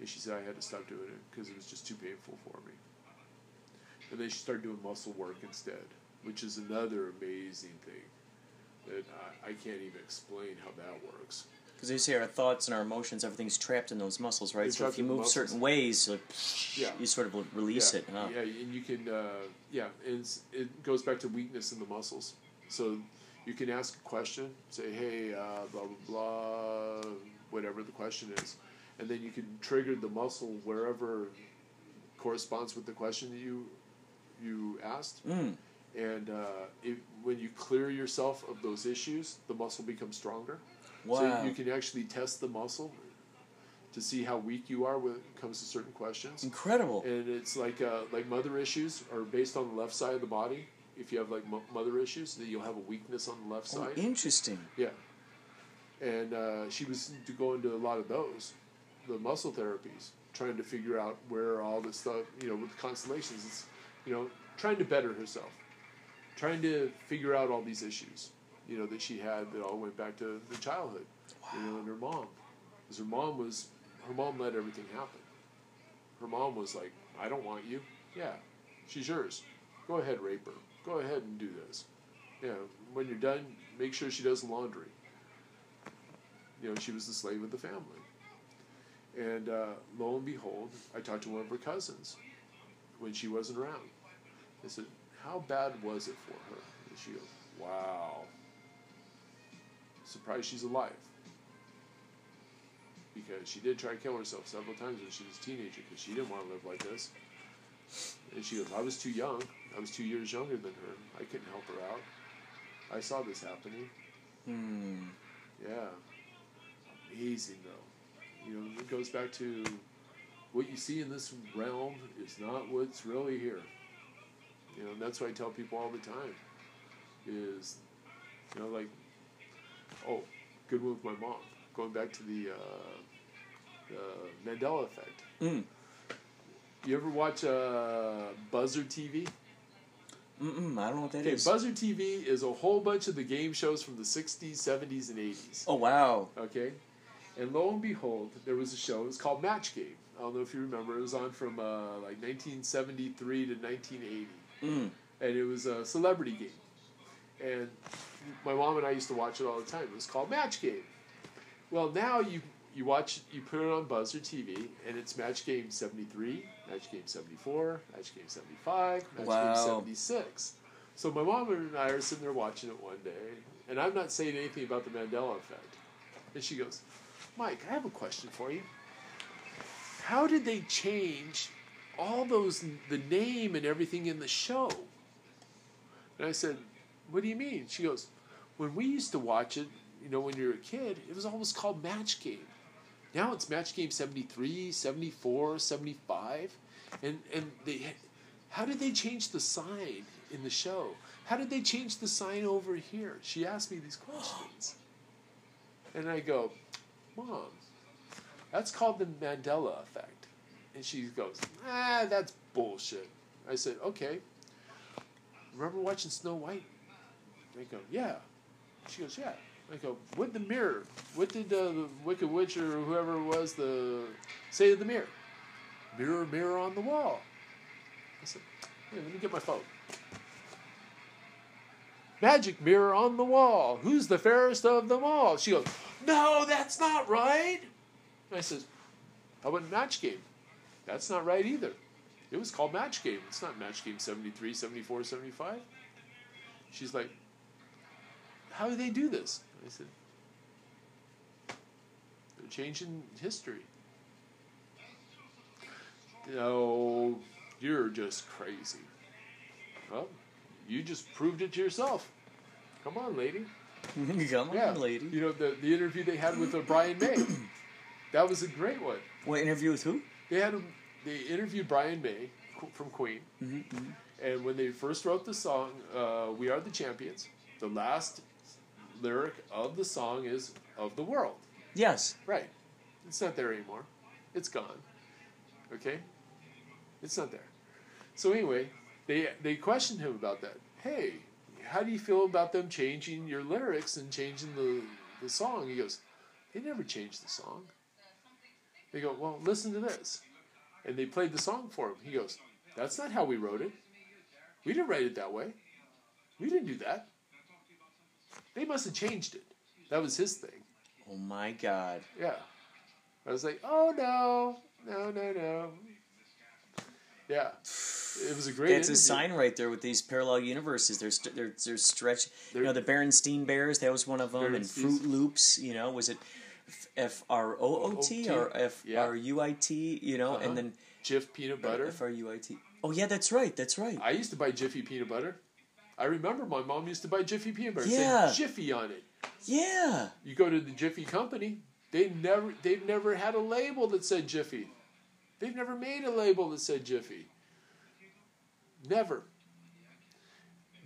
And she said, "I had to stop doing it because it was just too painful for me." And then she started doing muscle work instead, which is another amazing thing that I, I can't even explain how that works. Because they say our thoughts and our emotions, everything's trapped in those muscles, right? They're so if you move certain ways, like, Yeah. you sort of release yeah, it. Huh? Yeah, and you can, uh, yeah, and it's, it goes back to weakness in the muscles. So you can ask a question, say, hey, uh, blah, blah, blah, whatever the question is. And then you can trigger the muscle wherever corresponds with the question that you, you asked. Mm. And uh, if, when you clear yourself of those issues, the muscle becomes stronger. Wow. So you can actually test the muscle to see how weak you are when it comes to certain questions Incredible. and it's like uh, like mother issues are based on the left side of the body. If you have like mo- mother issues, then you'll have a weakness on the left Oh, side. interesting. yeah, and uh, she was to go into a lot of those, the muscle therapies, trying to figure out where all this stuff, you know, with the constellations, it's, you know, trying to better herself, trying to figure out all these issues, you know, that she had that all went back to the childhood, you know, and her mom, because her mom was, her mom let everything happen. Her mom was like, I don't want you. Yeah, she's yours. Go ahead, rape her. Go ahead and do this. Yeah, when you're done, make sure she does laundry. You know, she was the slave of the family. And uh, lo and behold, I talked to one of her cousins when she wasn't around. I said, How bad was it for her? And she goes, Wow. Surprised she's alive. Because she did try to kill herself several times when she was a teenager because she didn't want to live like this. And she goes, I was too young. I was two years younger than her. I couldn't help her out. I saw this happening. Hmm. Yeah. Amazing, though. You know, it goes back to what you see in this realm is not what's really here. You know, and that's what I tell people all the time. Is, you know, like, oh, good one with my mom. Going back to the, uh, the Mandela effect. Mm. You ever watch uh, Buzzr TV? Mm-mm, I don't know what that Okay, is. Buzzr TV is a whole bunch of the game shows from the 60s, 70s, and 80s. oh, wow. Okay? And lo and behold, there was a show, it was called Match Game. I don't know if you remember, it was on from uh, like 1973 to 1980. Mm. And it was a celebrity game. And my mom and I used to watch it all the time. It was called Match Game. Well, now you you watch you put it on Buzzr TV, and it's Match Game 73, Match Game 74, Match Game 75, Match Wow. Game 76. So my mom and I are sitting there watching it one day, and I'm not saying anything about the Mandela effect. And she goes, Mike, I have a question for you. How did they change all those, the name and everything in the show? And I said, What do you mean? She goes, When we used to watch it, you know, when you were a kid, it was always called Match Game. Now it's Match Game 73, 74, 75. And, and they, how did they change the sign in the show? How did they change the sign over here? She asked me these questions. And I go, Mom, that's called the Mandela effect. And she goes, Ah, that's bullshit. I said, Okay. Remember watching Snow White? I go, Yeah. She goes, Yeah. I go, What the mirror? What did uh, the Wicked Witch or whoever it was the say to the mirror? Mirror, mirror on the wall. I said, Hey, let me get my phone. Magic mirror on the wall. Who's the fairest of them all? She goes, No, that's not right. I says, How about a match game? That's not right either. It was called match game. It's not match game 73, 74, 75. She's like, How do they do this? I said, They're changing history. No, you're just crazy. Well, you just proved it to yourself. Come on, lady. Come Yeah, on, lady. You know the the interview they had with uh, Brian May. that was a great one. What interview with who? They had him, they interviewed Brian May from Queen, Mm-hmm. and when they first wrote the song uh, "We Are the Champions," the last lyric of the song is "of the world." Yes. Right. It's not there anymore. It's gone. Okay? It's not there. So anyway, they they questioned him about that. Hey, how do you feel about them changing your lyrics and changing the, the song? He goes, They never changed the song. They go, Well, listen to this. And they played the song for him. He goes, That's not how we wrote it. We didn't write it that way. We didn't do that. They must have changed it. That was his thing. Oh my God. Yeah. I was like, oh no, no, no, no. Yeah. It was a great. That's a sign right there with these parallel universes. They're st- they're they're stretch. You know the Berenstein Bears. That was one of them. And. Fruit Loops. You know, was it F R O O T or F. R U I T? You know, Uh-huh. and then Jif peanut butter. F R U I T. Oh yeah, that's right. That's right. I used to buy Jiffy peanut butter. I remember my mom used to buy Jiffy peanut butter. Yeah. Jiffy on it. Yeah. You go to the Jiffy company, they never they've never had a label that said Jiffy. They've never made a label that said Jiffy. Never.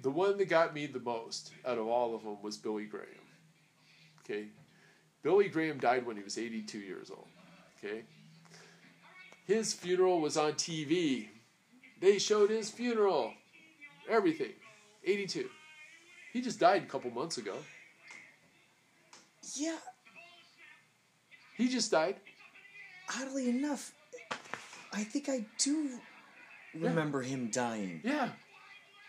The one that got me the most out of all of them was Billy Graham. Okay? Billy Graham died when he was 82 years old. Okay? His funeral was on TV. They showed his funeral. Everything. 82. He just died a couple months ago. Yeah. He just died. Oddly enough, I think I do remember him dying. Yeah.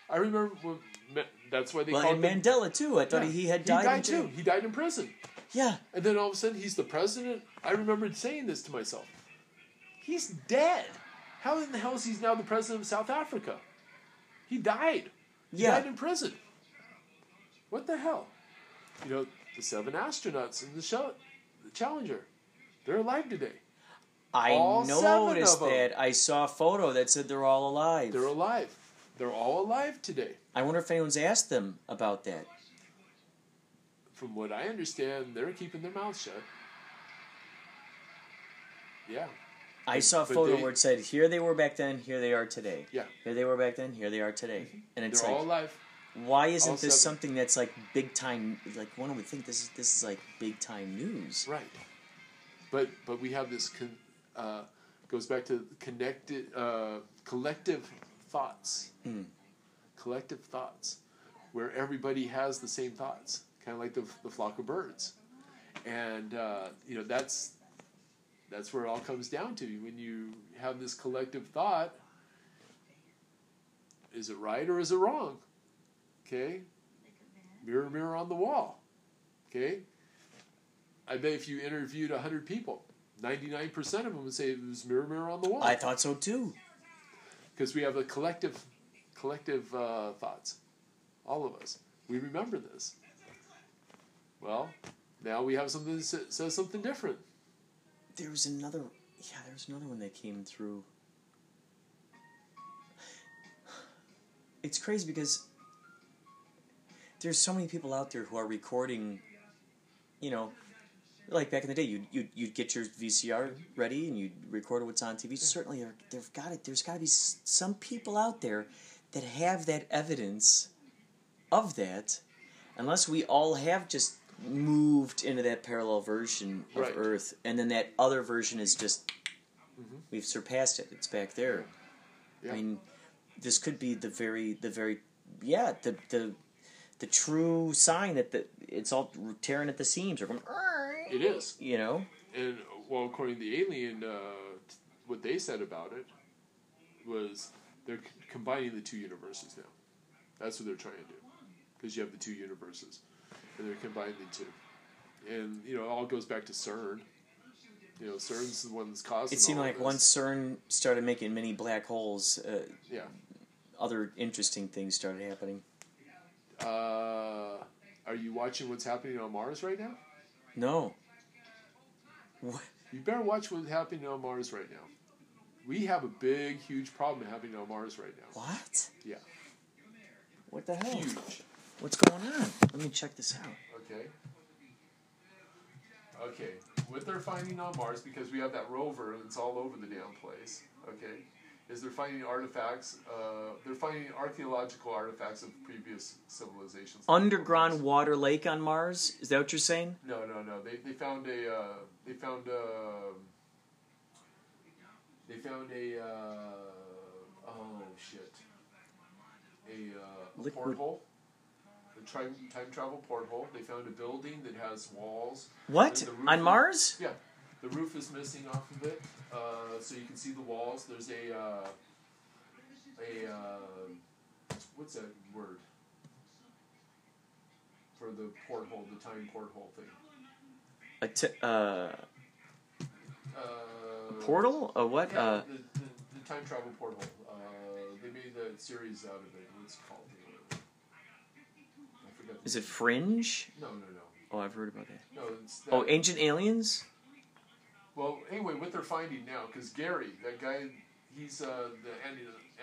I remember when, that's why they Well, called and him. Mandela too. I thought Yeah. he had He died. in too. jail. He died in prison. Yeah. And then all of a sudden he's the president. I remembered saying this to myself. He's dead. How in the hell is he now the president of South Africa? He died. He Yeah. died in prison. What the hell? You know, the seven astronauts in the show, the Challenger, they're alive today. I All seven noticed of 'em. that. I saw a photo that said they're all alive. They're alive. They're all alive today. I wonder if anyone's asked them about that. From what I understand, they're keeping their mouths shut. Yeah. I saw a but photo they- where it said, "Here they were back then. Here they are today. Yeah. Here they were back then. Here they are today." And it's They're all like, alive. why isn't all this seven. something that's like big time? Like one would think this is this is like big time news. Right. But but we have this con, uh, goes back to connected uh, collective thoughts. Hmm. Collective thoughts, where everybody has the same thoughts, kind of like the the flock of birds, and uh, you know that's that's where it all comes down to when you have this collective thought. Is it right or is it wrong? Okay. Mirror, mirror on the wall. Okay. I bet if you interviewed 100 people, 99% of them would say it was mirror, mirror on the wall. I thought so too. Because we have a collective, collective uh, thoughts. All of us. We remember this. Well, now we have something that says something different. There was another. Yeah, there was another one that came through. It's crazy because there's so many people out there who are recording. You know, like back in the day, you'd, you'd, you'd get your VCR ready and you'd record what's on TV. Certainly, there, there've got it. There's got to be some people out there that have that evidence of that, unless we all have just moved into that parallel version of Right. Earth, and then that other version is just mm-hmm. we've surpassed it. It's back there. Yeah. I mean, this could be the very, the very, yeah, the the the true sign that the it's all tearing at the seams or going, It is. you know. And, well, according to the alien, uh, what they said about it was they're c- combining the two universes now. That's what they're trying to do. Because you have the two universes. And they're combining the two. And, you know, it all goes back to CERN. You know, CERN's the one that's causing It seemed like this. once CERN started making many black holes, uh, Yeah. other interesting things started happening. Uh, are you watching what's happening on Mars right now? No. What? You better watch what's happening on Mars right now. We have a big, huge problem happening on Mars right now. What? Yeah. What the hell? Huge. What's going on? Let me check this out. Okay. Okay. What they're finding on Mars, because we have that rover that's all over the damn place, okay, is they're finding artifacts, uh, they're finding archaeological artifacts of previous civilizations. Underground water lake on Mars? Is that what you're saying? No, no, no. They, they found a, uh, they found a, they found a, uh, oh shit, a, uh, a porthole. A time, time travel porthole. They found a building that has walls. What? On Mars? Yeah, the roof is missing off of it, uh, so you can see the walls. There's a uh, a uh, what's that word for the porthole, the time porthole thing? A t- uh, Uh, portal? A what? Yeah, Uh, the, the, the time travel portal. Uh, they made a series out of it. What's it called? I forgot. is it. Fringe? No, no, no. Oh, I've heard about that. No, it's that, Oh, Ancient Aliens? Well, anyway, what they're finding now, because Gary, that guy, he's uh, the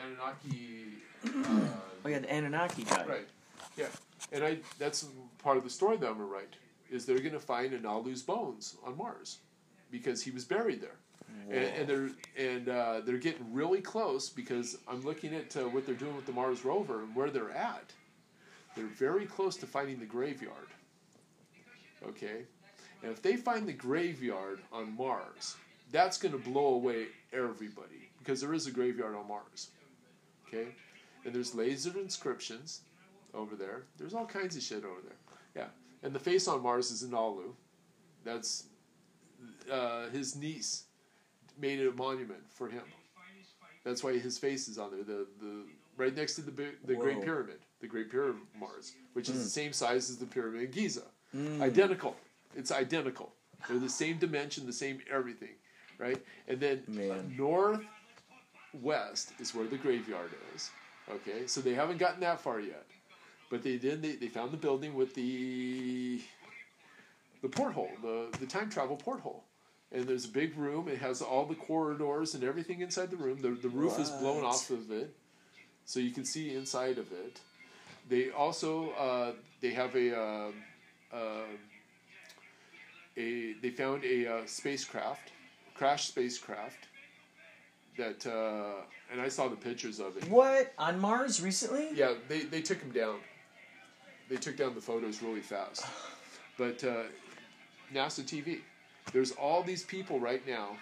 Anunnaki. Uh, Oh yeah, the Anunnaki guy. Right. Yeah. And I that's part of the story that I'm gonna write. Is they're gonna find Analu's bones on Mars. Because he was buried there. And, and they're and uh, they're getting really close because I'm looking at uh, what they're doing with the Mars rover and where they're at. They're very close to finding the graveyard. Okay? And if they find the graveyard on Mars, that's going to blow away everybody because there is a graveyard on Mars. Okay? And there's laser inscriptions over there. There's all kinds of shit over there. Yeah. And the face on Mars is Inalu. That's uh, his niece made it a monument for him. That's why his face is on there. The the right next to the the Great Pyramid, the Great Pyramid of Mars, which is the same size as the Pyramid of Giza. Mm. Identical. It's identical. They're the same dimension, the same everything, right? And then Man. north west is where the graveyard is. Okay, so they haven't gotten that far yet, but they did. They, they found the building with the the porthole, the the time travel porthole. And there's a big room. It has all the corridors and everything inside the room. The, the roof is blown off of it, so you can see inside of it. They also uh, they have a uh, uh, a they found a uh, spacecraft, crashed spacecraft. That uh, and I saw the pictures of it. What? On Mars recently? Yeah, they, they took him down. They took down the photos really fast. But uh, NASA TV, there's all these people right now,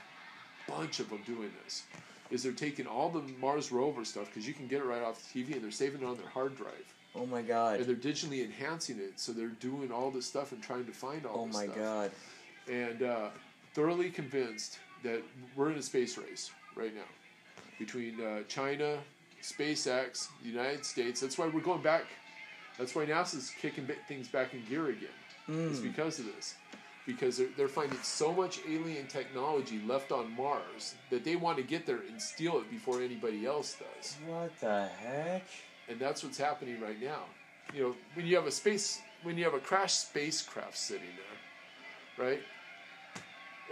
bunch of them doing this. Is they're taking all the Mars rover stuff because you can get it right off the TV and they're saving it on their hard drive Oh my god. and they're digitally enhancing it. So they're doing all this stuff and trying to find all this stuff. Oh this my stuff god. and uh, thoroughly convinced that we're in a space race right now between uh, China, SpaceX, the United States. That's why we're going back. That's why NASA's kicking things back in gear again. It's because of this. Because they're, they're finding so much alien technology left on Mars that they want to get there and steal it before anybody else does. What the heck? And that's what's happening right now. You know, when you have a space, when you have a crashed spacecraft sitting there, right?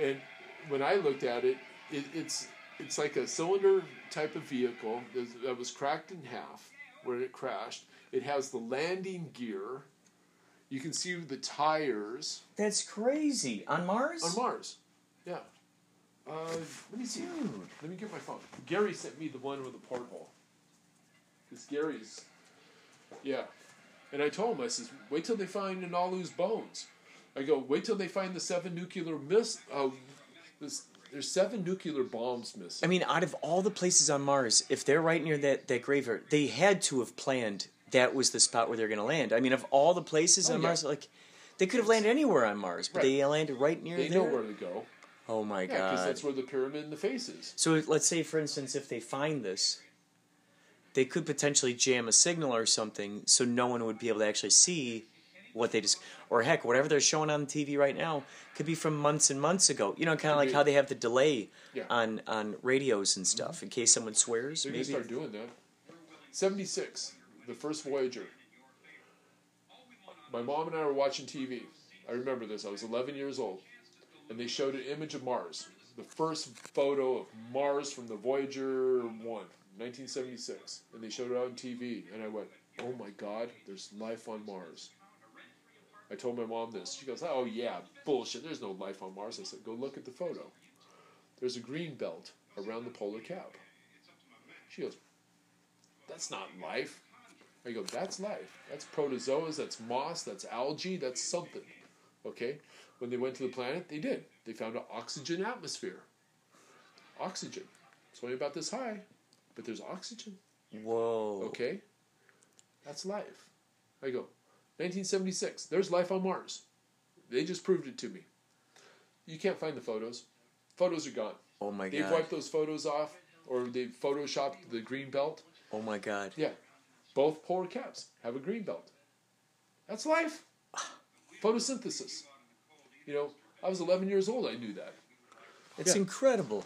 And when I looked at it, it it's it's like a cylinder type of vehicle that- that was cracked in half when it crashed. It has the landing gear. You can see the tires That's crazy. On Mars? on Mars. Yeah. Uh, let me see. Dude. Let me get my phone. Gary sent me the one with the porthole. Because Gary's. Yeah. And I told him, I says, wait till they find Inalu's bones. I go, wait till they find the seven nuclear miss. Uh, this, there's seven nuclear bombs missing. I mean, out of all the places on Mars, if they're right near that, that graveyard, they had to have planned that was the spot where they're going to land. I mean, of all the places Oh, on yeah. Mars, like they could have landed anywhere on Mars, but Right. they landed right near they there. know where to go. oh my god. Because that's where the pyramid and the face is. So let's say, for instance, if they find this, they could potentially jam a signal or something, so no one would be able to actually see what they just, or heck, whatever they're showing on TV right now could be from months and months ago. You know, kind of like how they have the delay Yeah. on on radios and mm-hmm. stuff in case someone swears. They're maybe start doing that. 76, the first Voyager. My mom and I were watching TV. I remember this. I was 11 years old. And they showed an image of Mars. The first photo of Mars from the Voyager 1, 1976. And they showed it on TV. And I went, oh my God, there's life on Mars. I told my mom this. She goes, oh yeah, bullshit. There's no life on Mars. I said, go look at the photo. There's a green belt around the polar cap. She goes, that's not life. I go, that's life. That's protozoas, that's moss, that's algae, that's something. Okay? When they went to the planet, they did. They found an oxygen atmosphere. Oxygen. It's only about this high, but there's oxygen. Whoa. Okay? That's life. I go, 1976, there's life on Mars. They just proved it to me. You can't find the photos. Photos are gone. Oh my god. They've wiped those photos off, or they've photoshopped the green belt. Oh my god. Yeah, both polar caps have a green belt. That's life. Photosynthesis. You know, I was 11 years old. I knew that. It's Yeah. incredible.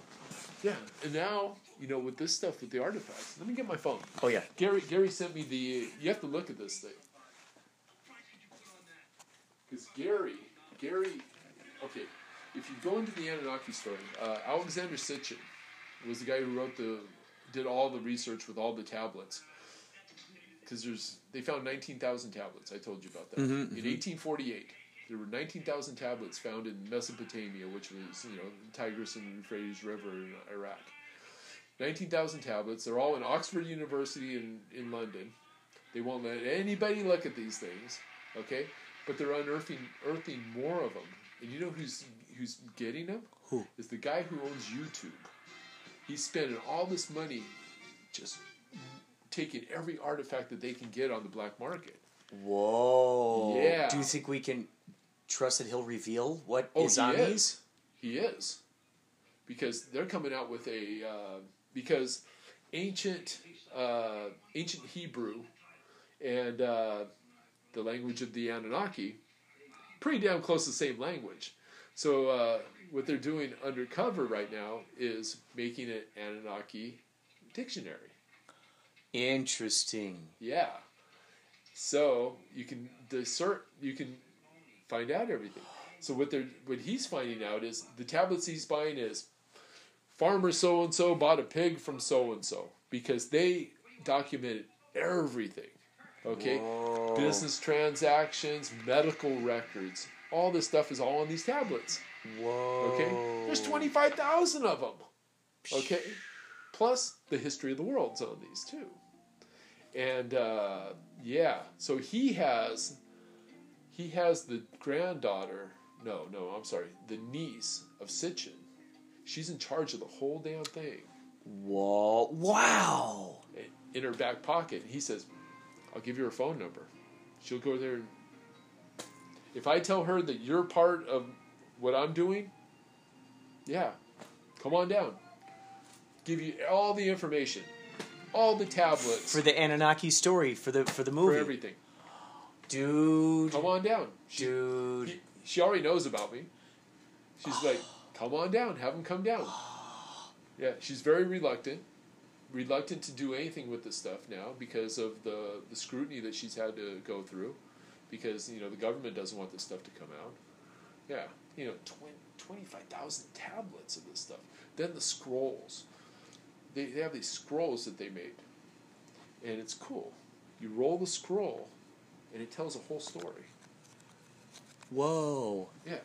Yeah, and now you know with this stuff with the artifacts. Let me get my phone. Oh yeah. Gary Gary sent me the. You have to look at this thing. Because Gary Gary, okay, if you go into the Anunnaki story, uh, Alexander Sitchin was the guy who wrote the did all the research with all the tablets. Because there's they found nineteen thousand tablets. I told you about that. In eighteen forty eight. There were 19,000 tablets found in Mesopotamia, which was, you know, the Tigris and Euphrates River in Iraq. 19,000 tablets. They're all in Oxford University in, in London. They won't let anybody look at these things, okay? But they're unearthing earthing more of them. And you know who's who's getting them? Who? Is the guy who owns YouTube. He's spending all this money just taking every artifact that they can get on the black market. Whoa. Yeah. Do you think we can trust that he'll reveal what Oh, is he on is. these? He is. Because they're coming out with a uh, because ancient uh, ancient Hebrew and uh, the language of the Anunnaki pretty damn close to the same language. So uh, what they're doing undercover right now is making an Anunnaki dictionary. Interesting. Yeah. So you can discern, you can find out everything. So what they're what he's finding out is the tablets he's buying is farmer so and so bought a pig from so and so because they documented everything. Okay, Whoa. business transactions, medical records, all this stuff is all on these tablets. Whoa. Okay, there's twenty five thousand of them. Okay, plus the history of the world's on these too. And uh, yeah, so he has he has the granddaughter. No, no, I'm sorry, the niece of Sitchin. She's in charge of the whole damn thing Whoa. Wow. in her back pocket. He says, "I'll give you her phone number. She'll go there. And if I tell her that you're part of what I'm doing, yeah, come on down. Give you all the information, all the tablets For the Anunnaki story for the for the movie, for everything. Dude. Come on down. She, Dude. he- she already knows about me. She's like, come on down. Have him come down. Yeah, she's very reluctant. Reluctant to do anything with this stuff now because of the, the scrutiny that she's had to go through. Because, you know, the government doesn't want this stuff to come out. Yeah, you know, 20, 25,000 tablets of this stuff. Then the scrolls. They, they have these scrolls that they made. And it's cool. You roll the scroll, and it tells a whole story. Whoa. Yeah.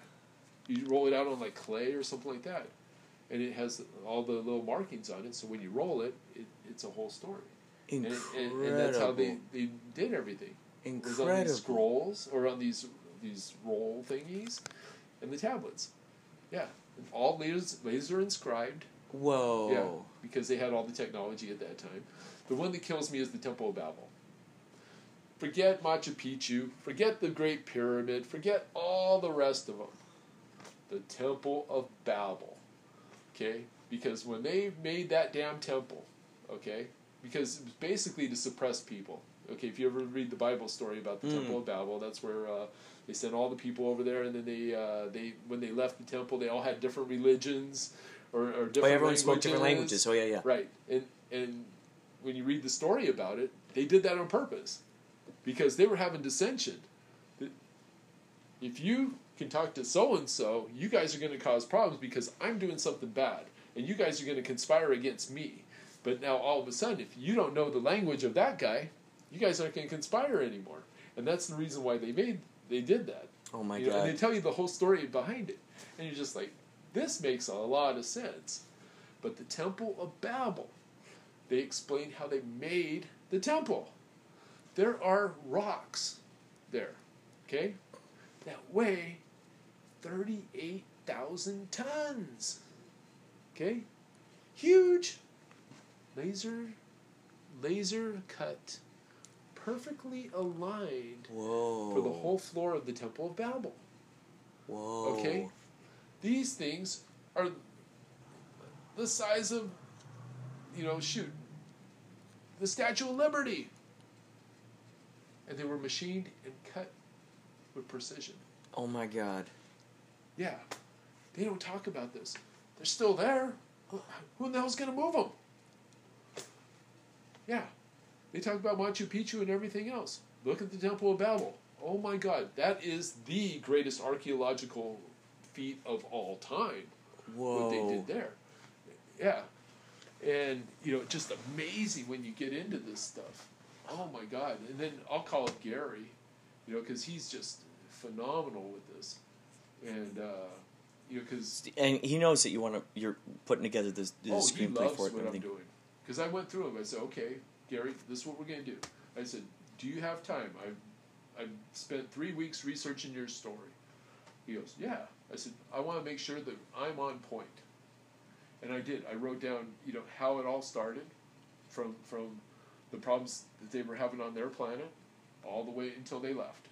You roll it out on like clay or something like that. And it has all the little markings on it, so when you roll it, it it's a whole story. And, Incredible. and, and that's how they, they did everything. It was on these scrolls or on these these roll thingies and the tablets. Yeah. All laser, laser inscribed. Whoa. Yeah. Because they had all the technology at that time. The one that kills me is the Temple of Babel. Forget Machu Picchu. Forget the Great Pyramid. Forget all the rest of them. The Temple of Babel. Okay? Because when they made that damn temple, okay? Because it was basically to suppress people. Okay, if you ever read the Bible story about the Mm. Temple of Babel, that's where uh, they sent all the people over there, and then they, uh, they when they left the temple, they all had different religions or, or different Oh, everyone spoke different languages. Oh yeah, yeah. Right. And and when you read the story about it, they did that on purpose. Because they were having dissension. If you can talk to so and so, you guys are going to cause problems because I'm doing something bad. And you guys are going to conspire against me. But now all of a sudden, if you don't know the language of that guy, you guys aren't going to conspire anymore. And that's the reason why they made they did that. Oh my You know, and they tell you the whole story behind it. And you're just like, this makes a lot of sense. But the Temple of Babel, they explain how they made the temple. There are rocks there, okay, that weigh 38,000 tons. Okay? Huge. Laser, laser cut, perfectly aligned Whoa. for the whole floor of the Temple of Babel. Whoa. Okay? These things are the size of, you know, shoot, the Statue of Liberty. And they were machined and cut with precision. Oh my god. Yeah. they don't talk about this. They're still there. Who in the hell's going to move them? Yeah. They talk about Machu Picchu and everything else. Look at the Temple of Babel. Oh my God, that is the greatest archaeological feat of all time. Whoa. What they did there. Yeah. And, you know, just amazing when you get into this stuff. Oh my God. And then I'll call it Gary, you know, because he's just phenomenal with this. And, uh, you know, because And he knows that you want to. You're putting together this, this oh, he screenplay loves for it. what I'm doing. Because I went through him. I said, okay, Gary, this is what we're going to do. I said, do you have time? I've, I've spent three weeks researching your story. He goes, yeah. I said, I want to make sure that I'm on point. And I did. I wrote down, you know, how it all started, from from the problems that they were having on their planet, all the way until they left.